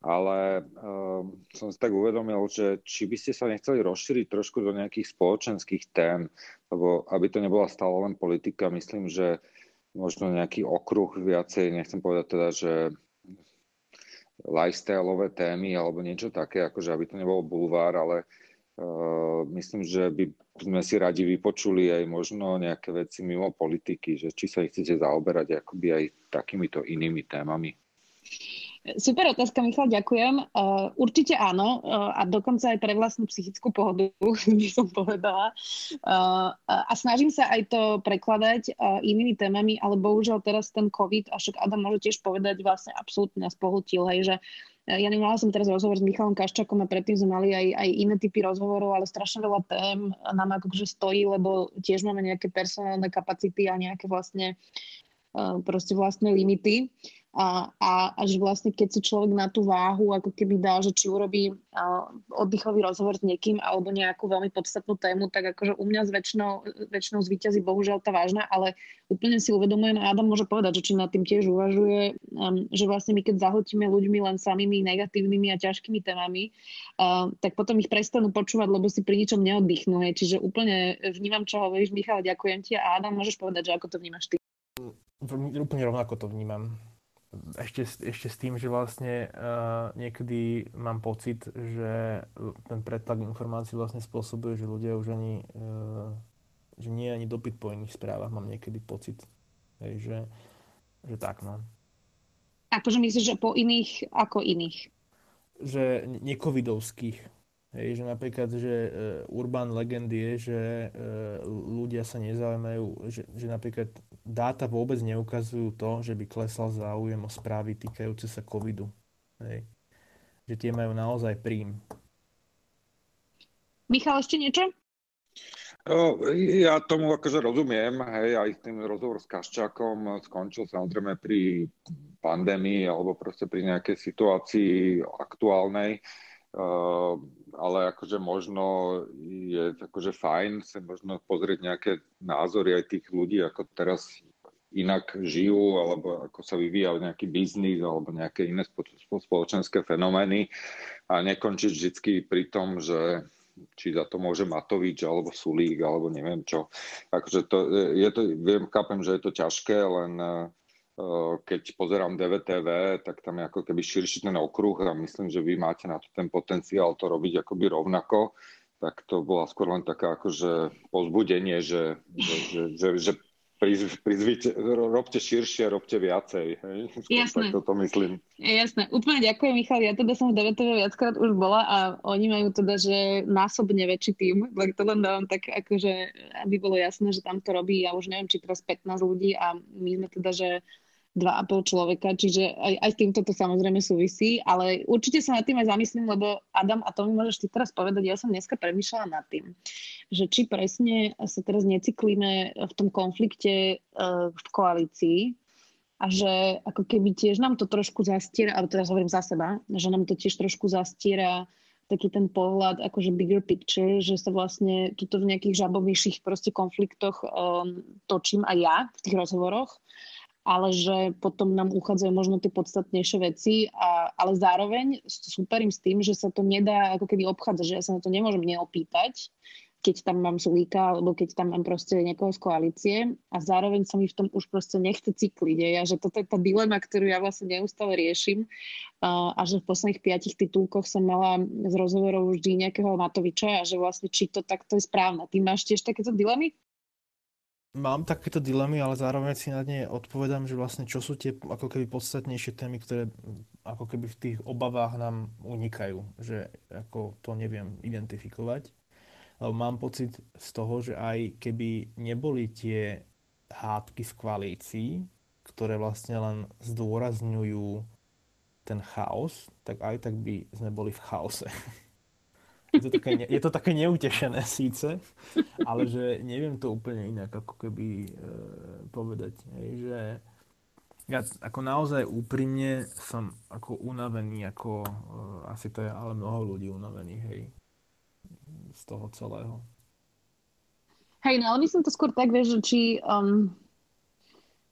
ale um, som si tak uvedomil, že či by ste sa nechceli rozšíriť trošku do nejakých spoločenských tém, lebo aby to nebola stále len politika, myslím, že možno nejaký okruh viacej, nechcem povedať teda, že lifestyleové témy alebo niečo také, akože aby to nebolo bulvár, ale uh, myslím, že by sme si radi vypočuli aj možno nejaké veci mimo politiky, že či sa ich chcete zaoberať akoby aj takýmito inými témami. Super otázka, Michal, ďakujem. Uh, určite áno uh, a dokonca aj pre vlastnú psychickú pohodu, <laughs> by som povedala. Uh, a snažím sa aj to prekladať uh, inými témami, ale bohužiaľ teraz ten COVID, a však Adam môže tiež povedať, vlastne absolútne nás pohltil, hej, že ja nemala som teraz rozhovor s Michalom Kaščakom a predtým sme mali aj, aj iné typy rozhovorov, ale strašne veľa tém nám akože stojí, lebo tiež máme nejaké personálne kapacity a nejaké vlastne proste vlastné limity. A, a, a vlastne keď si človek na tú váhu ako keby dá, že či urobí oddychový rozhovor s niekým alebo nejakú veľmi podstatnú tému, tak akože u mňa s väčšinou, väčšinou zvíťazí bohužiaľ tá vážna, ale úplne si uvedomujem a Adam môže povedať, že či nad tým tiež uvažuje, um, že vlastne my keď zahltíme ľuďmi len samými negatívnymi a ťažkými témami, uh, tak potom ich prestanú počúvať, lebo si pri ničom neoddychnú. Hej. Čiže úplne vnímam, čo hovoríš, Michal, ďakujem ti a Adam, môžeš povedať, že ako to vnímaš ty. Úplne rovnako to vnímam ešte, ešte s tým, že vlastne uh, niekedy mám pocit, že ten pretlak informácií vlastne spôsobuje, že ľudia už ani, uh, že nie ani dopyt po iných správach, mám niekedy pocit, hej, že, že tak, no. Akože myslíš, že po iných, ako iných? Že nekovidovských. Hej, že napríklad, že uh, urban legend je, že uh, ľudia sa nezaujímajú, že, že napríklad dáta vôbec neukazujú to, že by klesal záujem o správy týkajúce sa covidu. Hej. Že tie majú naozaj príjm. Michal, ešte niečo? Ja tomu akože rozumiem, hej, aj ten rozhovor s Kaščákom skončil samozrejme pri pandémii alebo proste pri nejakej situácii aktuálnej. Uh, ale akože možno je akože fajn sa možno pozrieť nejaké názory aj tých ľudí, ako teraz inak žijú, alebo ako sa vyvíja nejaký biznis, alebo nejaké iné spoločenské fenomény a nekončiť vždy pri tom, že či za to môže Matovič, alebo Sulík, alebo neviem čo. Akože to, je to, viem, chápem, že je to ťažké, len Eh, keď pozerám DVTV, tak tam je ako keby širší ten okruh a myslím, že vy máte na to ten potenciál to robiť akoby rovnako, tak to bola skôr len taká akože pozbudenie, že, že, že, že, že prizvite, robte širšie, robte viacej. Hej? Jasné. Tak toto myslím. Jasné. Úplne ďakujem, Michal. Ja teda som v DVTV viackrát už bola a oni majú teda, že násobne väčší tým. Tak to len dávam tak, akože, aby bolo jasné, že tam to robí, ja už neviem, či teraz 15 ľudí a my sme teda, že dva a pol človeka, čiže aj, aj s týmto to samozrejme súvisí, ale určite sa nad tým aj zamyslím, lebo Adam, a to mi môžeš ty teraz povedať, ja som dneska premýšľala nad tým, že či presne sa teraz necyklíme v tom konflikte uh, v koalícii a že ako keby tiež nám to trošku zastiera, alebo teraz hovorím za seba, že nám to tiež trošku zastiera taký ten pohľad, akože bigger picture, že sa vlastne tuto v nejakých žabovejších proste konfliktoch um, točím aj ja v tých rozhovoroch ale že potom nám uchádzajú možno tie podstatnejšie veci, a, ale zároveň superím s tým, že sa to nedá ako keby obchádzať, že ja sa na to nemôžem neopýtať, keď tam mám Sulíka, alebo keď tam mám proste niekoho z koalície a zároveň sa mi v tom už proste nechce cykliť. Ja, že toto je tá dilema, ktorú ja vlastne neustále riešim a, a že v posledných piatich titulkoch som mala z rozhovorov vždy nejakého Matoviča a že vlastne či to takto je správne. Ty máš tiež takéto dilemy? Mám takéto dilemy, ale zároveň si na ne odpovedám, že vlastne čo sú tie ako keby podstatnejšie témy, ktoré ako keby v tých obavách nám unikajú, že ako to neviem identifikovať. Lebo mám pocit z toho, že aj keby neboli tie hádky v koalícii, ktoré vlastne len zdôrazňujú ten chaos, tak aj tak by sme boli v chaose. <laughs> Je to také, je to také neutešené síce, ale že neviem to úplne inak ako keby e, povedať. Hej, že ja ako naozaj úprimne som ako unavený, ako e, asi to je ale mnoho ľudí unavených, hej, z toho celého. Hej, no ale myslím to skôr tak, vieš, že či um,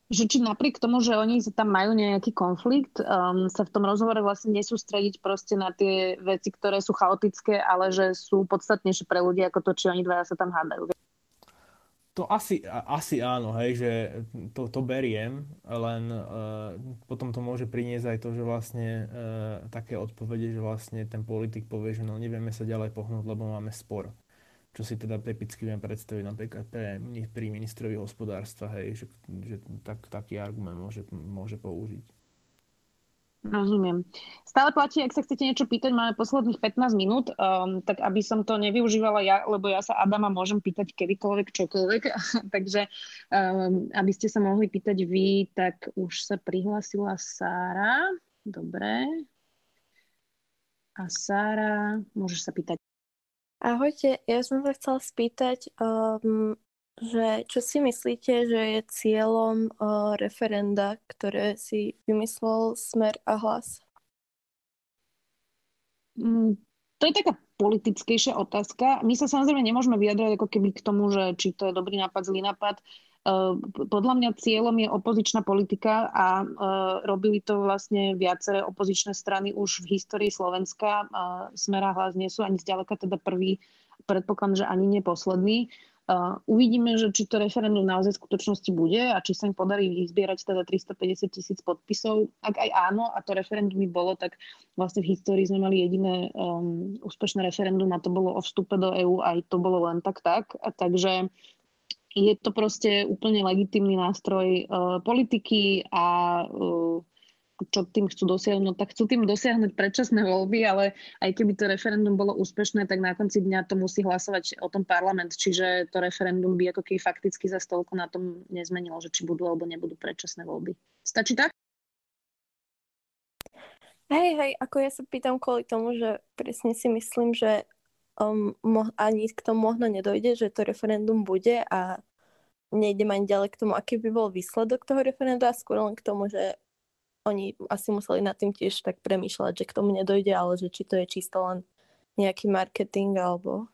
že či napriek tomu, že oni tam majú nejaký konflikt, um, sa v tom rozhovore vlastne nesústrediť proste na tie veci, ktoré sú chaotické, ale že sú podstatnejšie pre ľudí ako to, či oni dvaja sa tam hádajú. To asi, asi áno, hej, že to, to beriem, len uh, potom to môže priniesť aj to, že vlastne uh, také odpovede, že vlastne ten politik povie, že no nevieme sa ďalej pohnúť, lebo máme spor čo si teda typicky viem predstaviť napríklad pre, pri ministrovi hospodárstva, hej, že, že tak, taký argument môže, môže použiť. Rozumiem. Stále platí, ak sa chcete niečo pýtať, máme posledných 15 minút, um, tak aby som to nevyužívala ja, lebo ja sa Adama môžem pýtať kedykoľvek, čokoľvek, <laughs> takže um, aby ste sa mohli pýtať vy, tak už sa prihlásila Sára. Dobre. A Sára, môžeš sa pýtať. Ahojte, ja som sa chcela spýtať, um, že čo si myslíte, že je cieľom uh, referenda, ktoré si vymyslel Smer a Hlas? Mm, to je taká politickejšia otázka. My sa samozrejme nemôžeme vyjadrať ako keby k tomu, že či to je dobrý nápad, zlý nápad. Podľa mňa cieľom je opozičná politika a uh, robili to vlastne viaceré opozičné strany už v histórii Slovenska. Uh, Smer a hlas nie sú ani zďaleka teda prvý, predpokladám, že ani nie posledný. Uh, uvidíme, že či to referendum naozaj v skutočnosti bude a či sa im podarí vyzbierať teda 350 tisíc podpisov. Ak aj áno a to referendum by bolo, tak vlastne v histórii sme mali jediné um, úspešné referendum a to bolo o vstupe do EÚ, aj to bolo len tak tak. A takže je to proste úplne legitimný nástroj uh, politiky a uh, čo tým chcú dosiahnuť, no tak chcú tým dosiahnuť predčasné voľby, ale aj keby to referendum bolo úspešné, tak na konci dňa to musí hlasovať o tom parlament, čiže to referendum by ako keby fakticky za stolku na tom nezmenilo, že či budú alebo nebudú predčasné voľby. Stačí tak? Hej, hej, ako ja sa pýtam kvôli tomu, že presne si myslím, že um, mo- ani k tomu možno nedojde, že to referendum bude a nejdem ani ďalej k tomu, aký by bol výsledok toho referenda, skôr len k tomu, že oni asi museli nad tým tiež tak premýšľať, že k tomu nedojde, ale že či to je čisto len nejaký marketing alebo...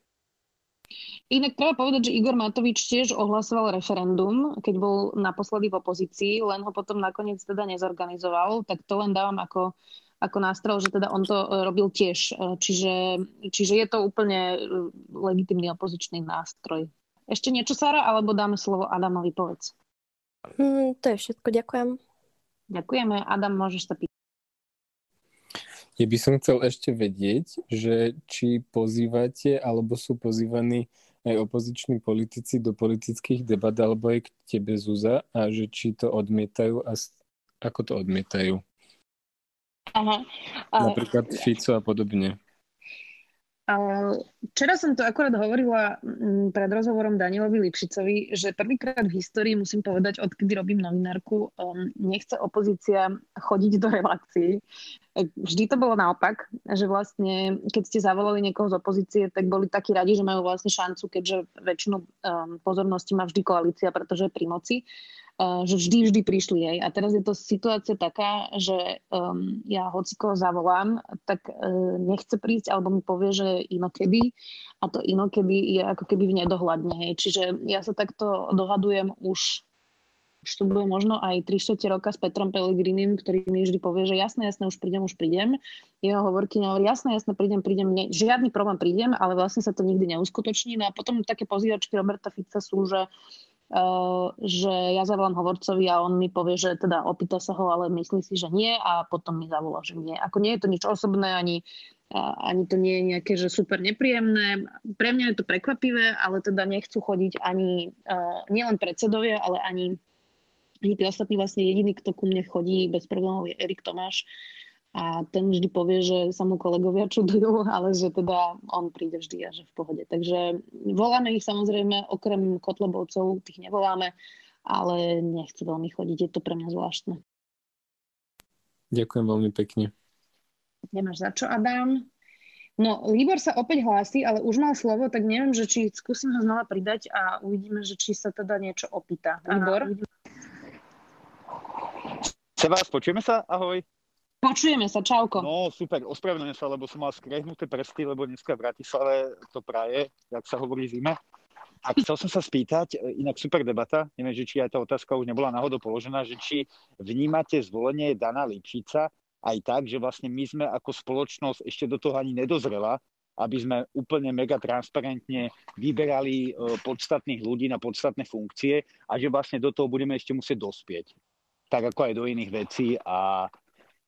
Inak treba povedať, že Igor Matovič tiež ohlasoval referendum, keď bol naposledy v opozícii, len ho potom nakoniec teda nezorganizoval, tak to len dávam ako, ako nástroj, že teda on to e, robil tiež. E, čiže, čiže je to úplne e, legitimný opozičný nástroj. Ešte niečo, Sara, alebo dáme slovo Adamovi, povedz. Mm, to je všetko, ďakujem. Ďakujeme. Adam, môžeš sa pýtať. Ja by som chcel ešte vedieť, že či pozývate alebo sú pozývaní aj opoziční politici do politických debat alebo aj k tebe, Zuza, a že či to odmietajú a ako to odmietajú. Aha. Napríklad Fico a podobne. Včera som to akorát hovorila mm, pred rozhovorom Danielovi Lipšicovi, že prvýkrát v histórii musím povedať, odkedy robím novinárku, um, nechce opozícia chodiť do relácií. Vždy to bolo naopak, že vlastne keď ste zavolali niekoho z opozície, tak boli takí radi, že majú vlastne šancu, keďže väčšinu um, pozornosti má vždy koalícia, pretože je pri moci že vždy, vždy prišli jej. A teraz je to situácia taká, že um, ja hoci koho zavolám, tak uh, nechce prísť, alebo mi povie, že inokedy. A to inokedy je ako keby v nedohľadne. Hej. Čiže ja sa takto dohadujem už už to bude možno aj 3 4 roka s Petrom Pelegrinim, ktorý mi vždy povie, že jasné, jasné, už prídem, už prídem. Jeho hovorky hovorí, jasné, jasné, prídem, prídem, ne, žiadny problém prídem, ale vlastne sa to nikdy neuskutoční. No a potom také pozývačky Roberta Fica sú, že Eh, že ja zavolám hovorcovi a on mi povie, že teda opýta sa ho, ale myslí si, že nie a potom mi zavolá, že nie. Ako nie je to nič osobné, ani, ani to nie je nejaké, že super nepríjemné. Pre mňa je to prekvapivé, ale teda nechcú chodiť ani uh, nielen predsedovia, ale ani, ani tí ostatní vlastne jediný, kto ku mne chodí bez problémov je Erik Tomáš, a ten vždy povie, že sa mu kolegovia čudujú, <laughs> ale že teda on príde vždy a že v pohode. Takže voláme ich samozrejme, okrem kotlebovcov, tých nevoláme, ale nechce veľmi chodiť, je to pre mňa zvláštne. Ďakujem veľmi pekne. Nemáš za čo, Adam. No, Libor sa opäť hlási, ale už mal slovo, tak neviem, že či skúsim ho znova pridať a uvidíme, že či sa teda niečo opýta. Libor? vás, počujeme sa? Ahoj. Počujeme sa, čauko. No super, ospravedlňujem sa, lebo som mal skrehnuté prsty, lebo dneska v Bratislave to praje, jak sa hovorí zime. A chcel som sa spýtať, inak super debata, neviem, že či aj tá otázka už nebola náhodou položená, že či vnímate zvolenie Dana Lipšica aj tak, že vlastne my sme ako spoločnosť ešte do toho ani nedozrela, aby sme úplne mega transparentne vyberali e, podstatných ľudí na podstatné funkcie a že vlastne do toho budeme ešte musieť dospieť. Tak ako aj do iných vecí a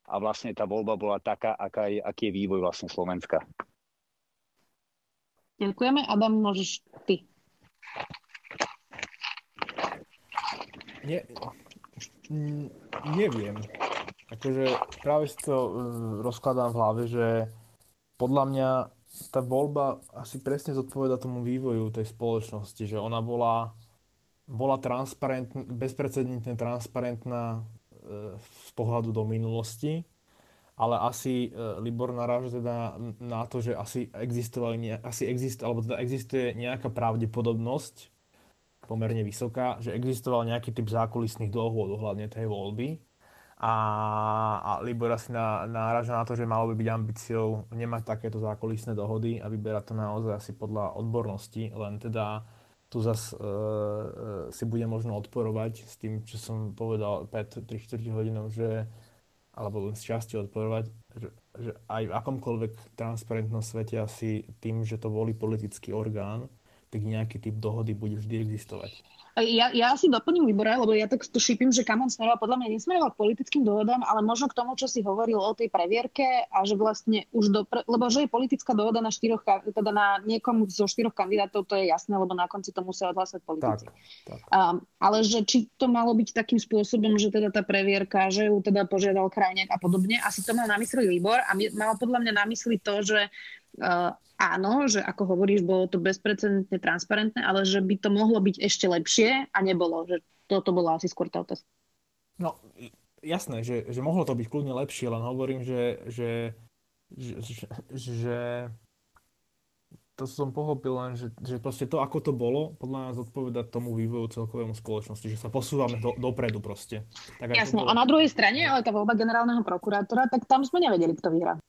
a vlastne tá voľba bola taká, aká je, aký je vývoj vlastne Slovenska. Ďakujeme. Adam, môžeš ty. Nie, neviem. Akože práve si to uh, rozkladám v hlave, že podľa mňa tá voľba asi presne zodpoveda tomu vývoju tej spoločnosti, že ona bola, bola transparentná, bezprecedentne transparentná z pohľadu do minulosti, ale asi e, Libor naráža teda na to, že asi existovali, asi exist, alebo teda existuje nejaká pravdepodobnosť, pomerne vysoká, že existoval nejaký typ zákulisných dohôd ohľadne tej voľby. A, a Libor asi na, náraža na to, že malo by byť ambíciou nemať takéto zákulisné dohody a vyberať to naozaj asi podľa odbornosti, len teda tu zase uh, si bude možno odporovať s tým, čo som povedal pred 3-4 hodinou, že alebo len z časti odporovať, že, že aj v akomkoľvek transparentnom svete asi tým, že to volí politický orgán, tak nejaký typ dohody bude vždy existovať. Ja, ja asi doplním Libora, lebo ja tak tu šípim, že kam on smeroval. Podľa mňa nesmeroval k politickým dohodám, ale možno k tomu, čo si hovoril o tej previerke a že vlastne už do, lebo že je politická dohoda na štyroch, teda na niekom zo štyroch kandidátov, to je jasné, lebo na konci to musia odhlasať politici. Tak, tak. Um, ale že či to malo byť takým spôsobom, že teda tá previerka, že ju teda požiadal krajňák a podobne, asi to mal na mysli Libor a mal podľa mňa na mysli to, že áno, že ako hovoríš, bolo to bezprecedentne transparentné, ale že by to mohlo byť ešte lepšie a nebolo. Že toto bola asi skôr tá otázka. No, jasné, že, že mohlo to byť kľudne lepšie, len hovorím, že, že, že, že, že to som pochopil len, že, že proste to, ako to bolo, podľa nás odpoveda tomu vývoju celkovému spoločnosti, že sa posúvame do, dopredu proste. Tak Jasne, bolo... a na druhej strane, ale tá voľba generálneho prokurátora, tak tam sme nevedeli, kto vyhrá.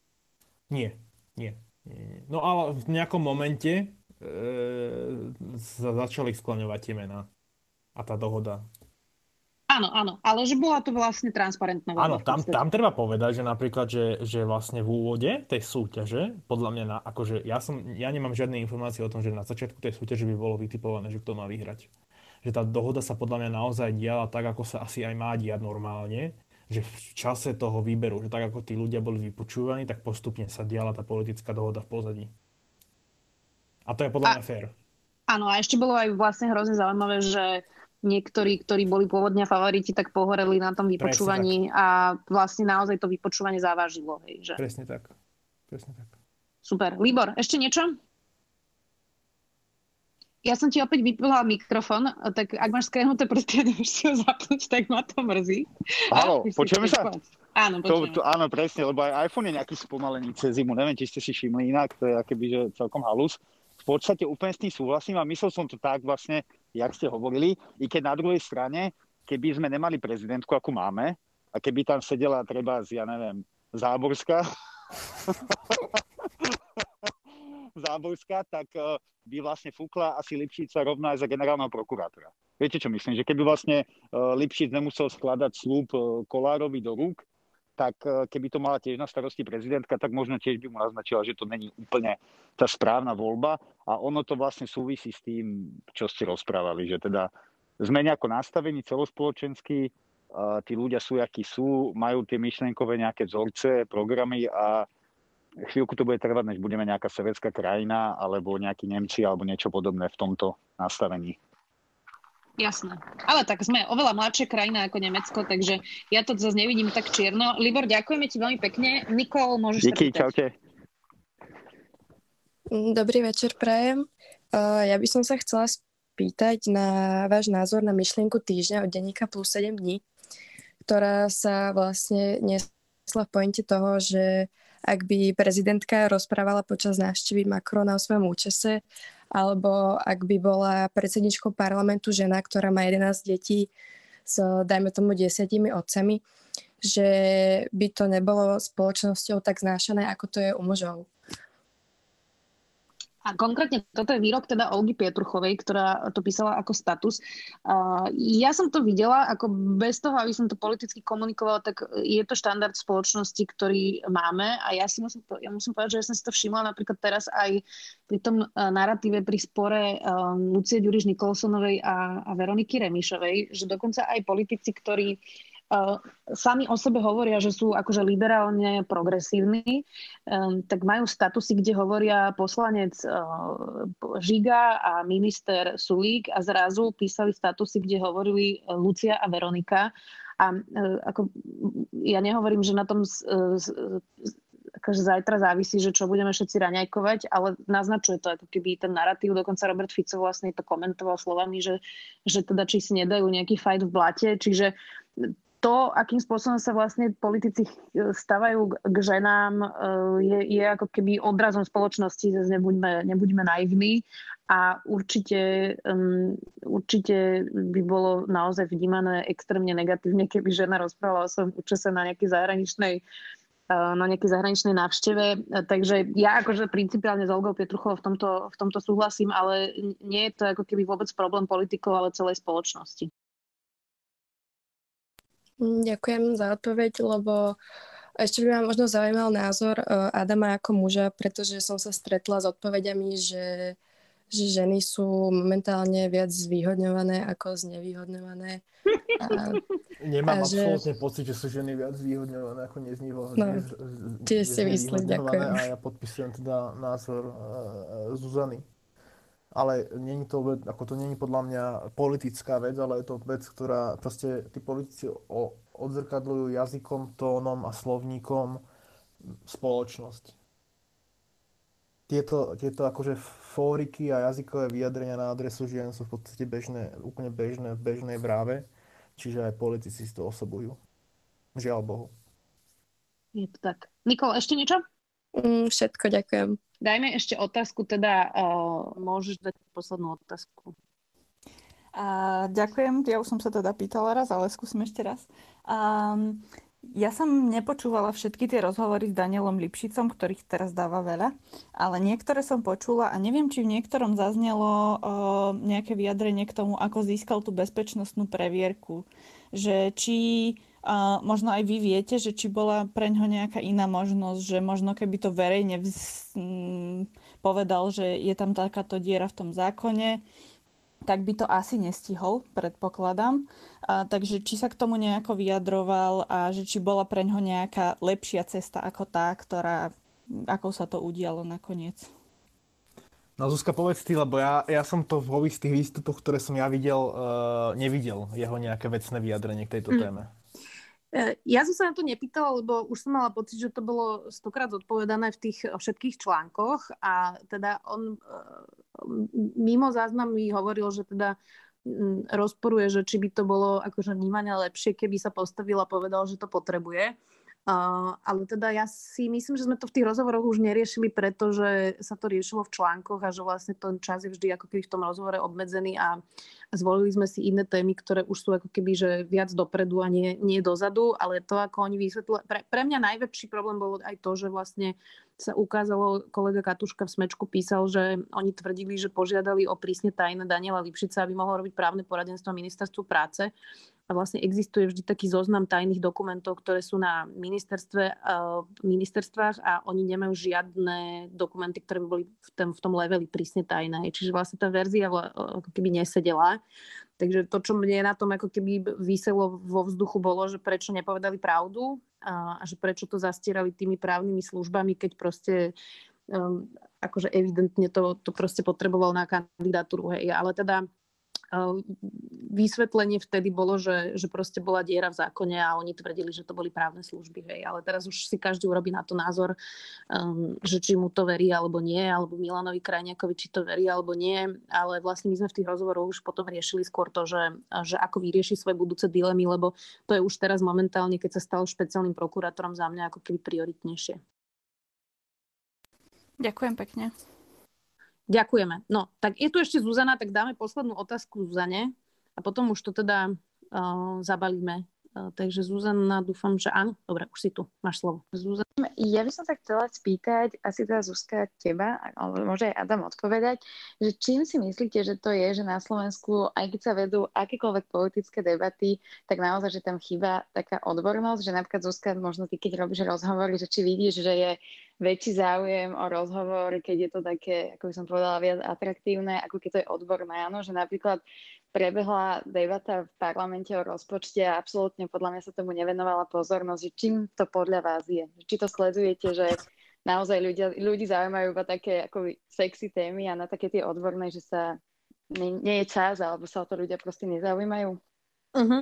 Nie, nie. No ale v nejakom momente e, sa začali skloňovať tie mená a tá dohoda. Áno, áno, ale že bola to vlastne transparentná Áno, tam, tam treba povedať, že napríklad, že, že vlastne v úvode tej súťaže, podľa mňa, na, akože ja, som, ja nemám žiadne informácie o tom, že na začiatku tej súťaže by bolo vytipované, že kto má vyhrať. Že tá dohoda sa podľa mňa naozaj diala tak, ako sa asi aj má diať normálne že v čase toho výberu, že tak ako tí ľudia boli vypočúvaní, tak postupne sa diala tá politická dohoda v pozadí. A to je podľa mňa fér. Áno, a ešte bolo aj vlastne hrozne zaujímavé, že niektorí, ktorí boli pôvodne favoriti, tak pohoreli na tom vypočúvaní a vlastne naozaj to vypočúvanie závažilo. Hej, že... Presne tak. Presne tak. Super. Libor, ešte niečo? Ja som ti opäť vypila mikrofón, tak ak máš skrenuté prsty <laughs> a nevieš si ho zapnúť, tak ma to mrzí. Áno, počujeme sa? Áno, počujeme. To, to, áno, presne, lebo aj iPhone je nejaký spomalený cez zimu. Neviem, či ste si všimli inak, to je akéby, že celkom halus. V podstate úplne s tým súhlasím a myslel som to tak vlastne, jak ste hovorili, i keď na druhej strane, keby sme nemali prezidentku, ako máme, a keby tam sedela treba ja neviem, Záborská, <laughs> Záborská, tak eh, by vlastne fúkla asi Lipšica rovná aj za generálneho prokurátora. Viete, čo myslím? Že keby vlastne eh, Lipšic nemusel skladať slúb eh, Kolárovi do rúk, tak keby to mala tiež na starosti prezidentka, tak možno tiež by mu naznačila, že to není úplne tá správna voľba. A ono to vlastne súvisí s tým, čo ste rozprávali, že teda sme nejako nastavení celospoločensky, tí ľudia sú, akí sú, majú tie myšlenkové nejaké vzorce, programy a chvíľku to bude trvať, než budeme nejaká sovietská krajina alebo nejakí Nemci alebo niečo podobné v tomto nastavení. Jasné. Ale tak sme oveľa mladšia krajina ako Nemecko, takže ja to zase nevidím tak čierno. Libor, ďakujeme ti veľmi pekne. Nikol, môžeš Díky, sa čaute. Dobrý večer, prajem. Ja by som sa chcela spýtať na váš názor na myšlienku týždňa od denníka plus 7 dní, ktorá sa vlastne nesla v pointe toho, že ak by prezidentka rozprávala počas návštevy Macrona o svojom účese, alebo ak by bola predsedničkou parlamentu žena, ktorá má 11 detí s, dajme tomu, desiatimi otcami, že by to nebolo spoločnosťou tak znášané, ako to je u mužov. A konkrétne toto je výrok teda Olgy Pietruchovej, ktorá to písala ako status. Uh, ja som to videla, ako bez toho, aby som to politicky komunikovala, tak je to štandard spoločnosti, ktorý máme a ja si musím, ja musím povedať, že ja som si to všimla napríklad teraz aj pri tom uh, narratíve pri spore uh, Lucie Ďuriš Nikolsonovej a, a Veroniky Remišovej, že dokonca aj politici, ktorí uh, Uh, sami o sebe hovoria, že sú akože liberálne progresívni, tak majú statusy, kde hovoria poslanec uh, Žiga a minister Sulík a zrazu písali statusy, kde hovorili Lucia a Veronika. A uh, ako, ja nehovorím, že na tom uh, akože zajtra závisí, že čo budeme všetci raňajkovať, ale naznačuje to ako keby ten narratív, dokonca Robert Fico vlastne to komentoval slovami, že, že teda či si nedajú nejaký fight v blate, čiže to, akým spôsobom sa vlastne politici stavajú k ženám, je, je ako keby odrazom spoločnosti, zase nebuďme, nebuďme naivní a určite, um, určite by bolo naozaj vnímané extrémne negatívne, keby žena rozprávala o svojom účase na nejakej zahraničnej na nejakej zahraničnej návšteve. Takže ja akože principiálne s Olgou Pietruchovou v tomto, v tomto súhlasím, ale nie je to ako keby vôbec problém politikov, ale celej spoločnosti. Mm, ďakujem za odpoveď, lebo ešte by ma možno zaujímal názor eh, Adama ako muža, pretože som sa stretla s odpovediami, že, že ženy sú momentálne viac zvýhodňované ako znevýhodňované. A, <laughs> Nemám a absolútne že... pocit, že sú ženy viac zvýhodňované ako neznevýhodňované. No, tiež si myslím, ďakujem. A ja podpisujem teda názor uh, Zuzany ale není to, ako to není podľa mňa politická vec, ale je to vec, ktorá proste tí politici odzrkadľujú jazykom, tónom a slovníkom spoločnosť. Tieto, tieto akože fóriky a jazykové vyjadrenia na adresu žien sú v podstate bežné, úplne bežné v bežnej bráve, čiže aj politici si to osobujú. Žiaľ Bohu. Je to tak. Nikol, ešte niečo? Mm, všetko, ďakujem. Dajme ešte otázku, teda uh, môžeš dať poslednú otázku. A, ďakujem, ja už som sa teda pýtala raz, ale skúsim ešte raz. Um, ja som nepočúvala všetky tie rozhovory s Danielom Lipšicom, ktorých teraz dáva veľa, ale niektoré som počula a neviem, či v niektorom zaznelo uh, nejaké vyjadrenie k tomu, ako získal tú bezpečnostnú previerku. Že či možno aj vy viete, že či bola pre ňo nejaká iná možnosť, že možno keby to verejne vz, m, povedal, že je tam takáto diera v tom zákone, tak by to asi nestihol, predpokladám. A, takže či sa k tomu nejako vyjadroval a že či bola pre ňo nejaká lepšia cesta ako tá, ktorá, ako sa to udialo nakoniec. No Zuzka, povedz ty, lebo ja, ja som to vo tých výstupoch, ktoré som ja videl, uh, nevidel jeho nejaké vecné vyjadrenie k tejto mm. téme. E, ja som sa na to nepýtala, lebo už som mala pocit, že to bolo stokrát zodpovedané v tých všetkých článkoch a teda on e, mimo záznamy hovoril, že teda rozporuje, že či by to bolo akože vnímanie lepšie, keby sa postavil a povedal, že to potrebuje. Uh, ale teda ja si myslím, že sme to v tých rozhovoroch už neriešili, pretože sa to riešilo v článkoch a že vlastne ten čas je vždy ako keby v tom rozhovore obmedzený a zvolili sme si iné témy, ktoré už sú ako keby že viac dopredu a nie, nie dozadu, ale to ako oni vysvetlili. Pre, pre mňa najväčší problém bolo aj to, že vlastne sa ukázalo, kolega Katuška v Smečku písal, že oni tvrdili, že požiadali o prísne tajné Daniela Lipšica, aby mohol robiť právne poradenstvo ministerstvu práce a vlastne existuje vždy taký zoznam tajných dokumentov, ktoré sú na ministerstve, uh, ministerstvách a oni nemajú žiadne dokumenty, ktoré by boli v tom, v tom leveli prísne tajné. Čiže vlastne tá verzia keby nesedela. Takže to, čo mne na tom ako keby vyselo vo vzduchu bolo, že prečo nepovedali pravdu a, a že prečo to zastierali tými právnymi službami, keď proste um, akože evidentne to, to proste potreboval na kandidatúru. Hej. Ale teda vysvetlenie vtedy bolo, že, že proste bola diera v zákone a oni tvrdili, že to boli právne služby. Hej. Ale teraz už si každý urobí na to názor, um, že či mu to verí alebo nie, alebo Milanovi Krajniakovi, či to verí alebo nie. Ale vlastne my sme v tých rozhovoroch už potom riešili skôr to, že, že ako vyrieši svoje budúce dilemy, lebo to je už teraz momentálne, keď sa stal špeciálnym prokurátorom za mňa ako keby prioritnejšie. Ďakujem pekne. Ďakujeme. No, tak je tu ešte Zuzana, tak dáme poslednú otázku Zuzane a potom už to teda uh, zabalíme. Uh, takže Zuzana, dúfam, že áno. Dobre, už si tu, máš slovo. Zuzana. Ja by som sa chcela spýtať, asi teda Zuzka teba, alebo môže aj Adam odpovedať, že čím si myslíte, že to je, že na Slovensku, aj keď sa vedú akékoľvek politické debaty, tak naozaj, že tam chýba taká odbornosť, že napríklad Zuzka, možno ty, keď robíš rozhovory, že či vidíš, že je väčší záujem o rozhovor, keď je to také, ako by som povedala, viac atraktívne, ako keď to je odborné. Áno, že napríklad prebehla debata v parlamente o rozpočte a absolútne podľa mňa sa tomu nevenovala pozornosť, že čím to podľa vás je. Či to sledujete, že naozaj ľudia, ľudí zaujímajú iba také ako sexy témy a na také tie odborné, že sa nie, nie je čas, alebo sa o to ľudia proste nezaujímajú. Uh-huh.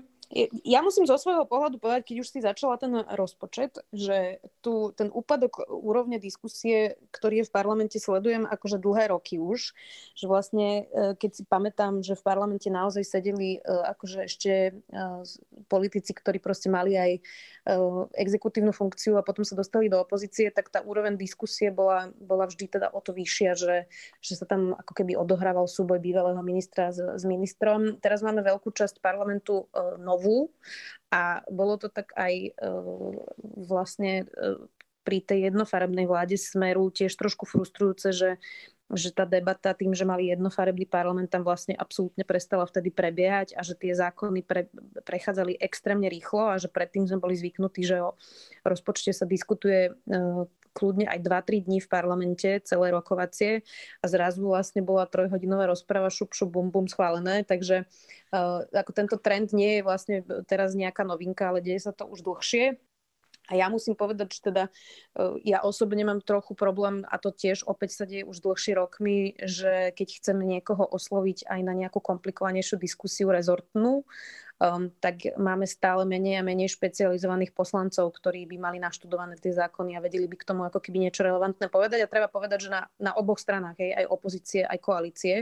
Ja musím zo svojho pohľadu povedať, keď už si začala ten rozpočet, že tu ten úpadok úrovne diskusie, ktorý je v parlamente, sledujem akože dlhé roky už, že vlastne e, keď si pamätám, že v parlamente naozaj sedeli e, akože ešte e, politici, ktorí proste mali aj exekutívnu funkciu a potom sa dostali do opozície, tak tá úroveň diskusie bola, bola vždy teda o to vyššia, že, že sa tam ako keby odohrával súboj bývalého ministra s, s ministrom. Teraz máme veľkú časť parlamentu novú. A bolo to tak aj uh, vlastne uh, pri tej jednofarebnej vláde Smeru tiež trošku frustrujúce, že že tá debata tým, že mali jednofarebný parlament, tam vlastne absolútne prestala vtedy prebiehať a že tie zákony pre, prechádzali extrémne rýchlo a že predtým sme boli zvyknutí, že o rozpočte sa diskutuje uh, kľudne aj 2-3 dní v parlamente, celé rokovacie a zrazu vlastne bola trojhodinová rozpráva šup, šup, bum, bum schválené, takže uh, ako tento trend nie je vlastne teraz nejaká novinka, ale deje sa to už dlhšie. A ja musím povedať, že teda uh, ja osobne mám trochu problém a to tiež opäť sa deje už dlhšie rokmi, že keď chcem niekoho osloviť aj na nejakú komplikovanejšiu diskusiu rezortnú, um, tak máme stále menej a menej špecializovaných poslancov, ktorí by mali naštudované tie zákony a vedeli by k tomu ako keby niečo relevantné povedať. A treba povedať, že na, na oboch stranách, hej, aj opozície, aj koalície.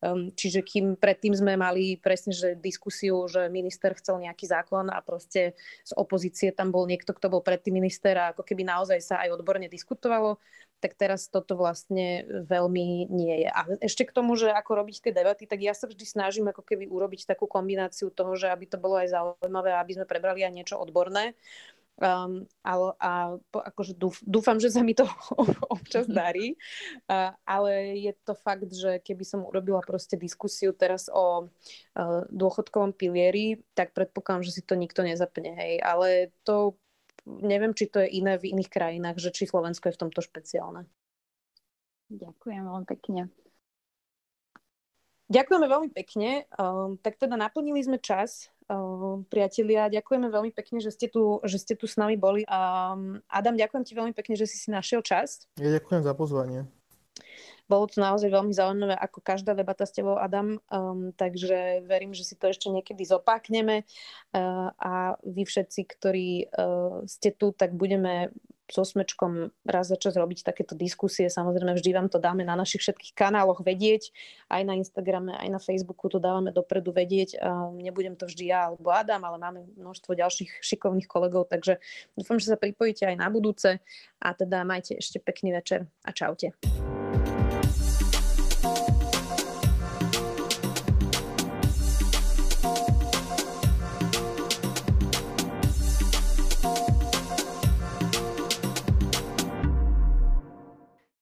Um, čiže kým predtým sme mali presne že diskusiu, že minister chcel nejaký zákon a proste z opozície tam bol niekto, kto bol predtým minister a ako keby naozaj sa aj odborne diskutovalo, tak teraz toto vlastne veľmi nie je. A ešte k tomu, že ako robiť tie debaty, tak ja sa vždy snažím ako keby urobiť takú kombináciu toho, že aby to bolo aj zaujímavé, aby sme prebrali aj niečo odborné. Um, ale, a akože dúf, dúfam, že sa mi to <laughs> občas darí, uh, ale je to fakt, že keby som urobila proste diskusiu teraz o uh, dôchodkovom pilieri, tak predpokladám, že si to nikto nezapne, hej, ale to neviem, či to je iné v iných krajinách, že či Slovensko je v tomto špeciálne. Ďakujem veľmi pekne. Ďakujeme veľmi pekne. Um, tak teda naplnili sme čas, um, priatelia. Ďakujeme veľmi pekne, že ste tu, že ste tu s nami boli. Um, Adam, ďakujem ti veľmi pekne, že si si našiel čas. Ja ďakujem za pozvanie. Bolo to naozaj veľmi zaujímavé, ako každá debata s tebou, Adam, um, takže verím, že si to ešte niekedy zopákneme uh, a vy všetci, ktorí uh, ste tu, tak budeme so Smečkom raz za čas robiť takéto diskusie. Samozrejme, vždy vám to dáme na našich všetkých kanáloch vedieť, aj na Instagrame, aj na Facebooku to dávame dopredu vedieť. Nebudem to vždy ja alebo Adam, ale máme množstvo ďalších šikovných kolegov, takže dúfam, že sa pripojíte aj na budúce a teda majte ešte pekný večer a čaute.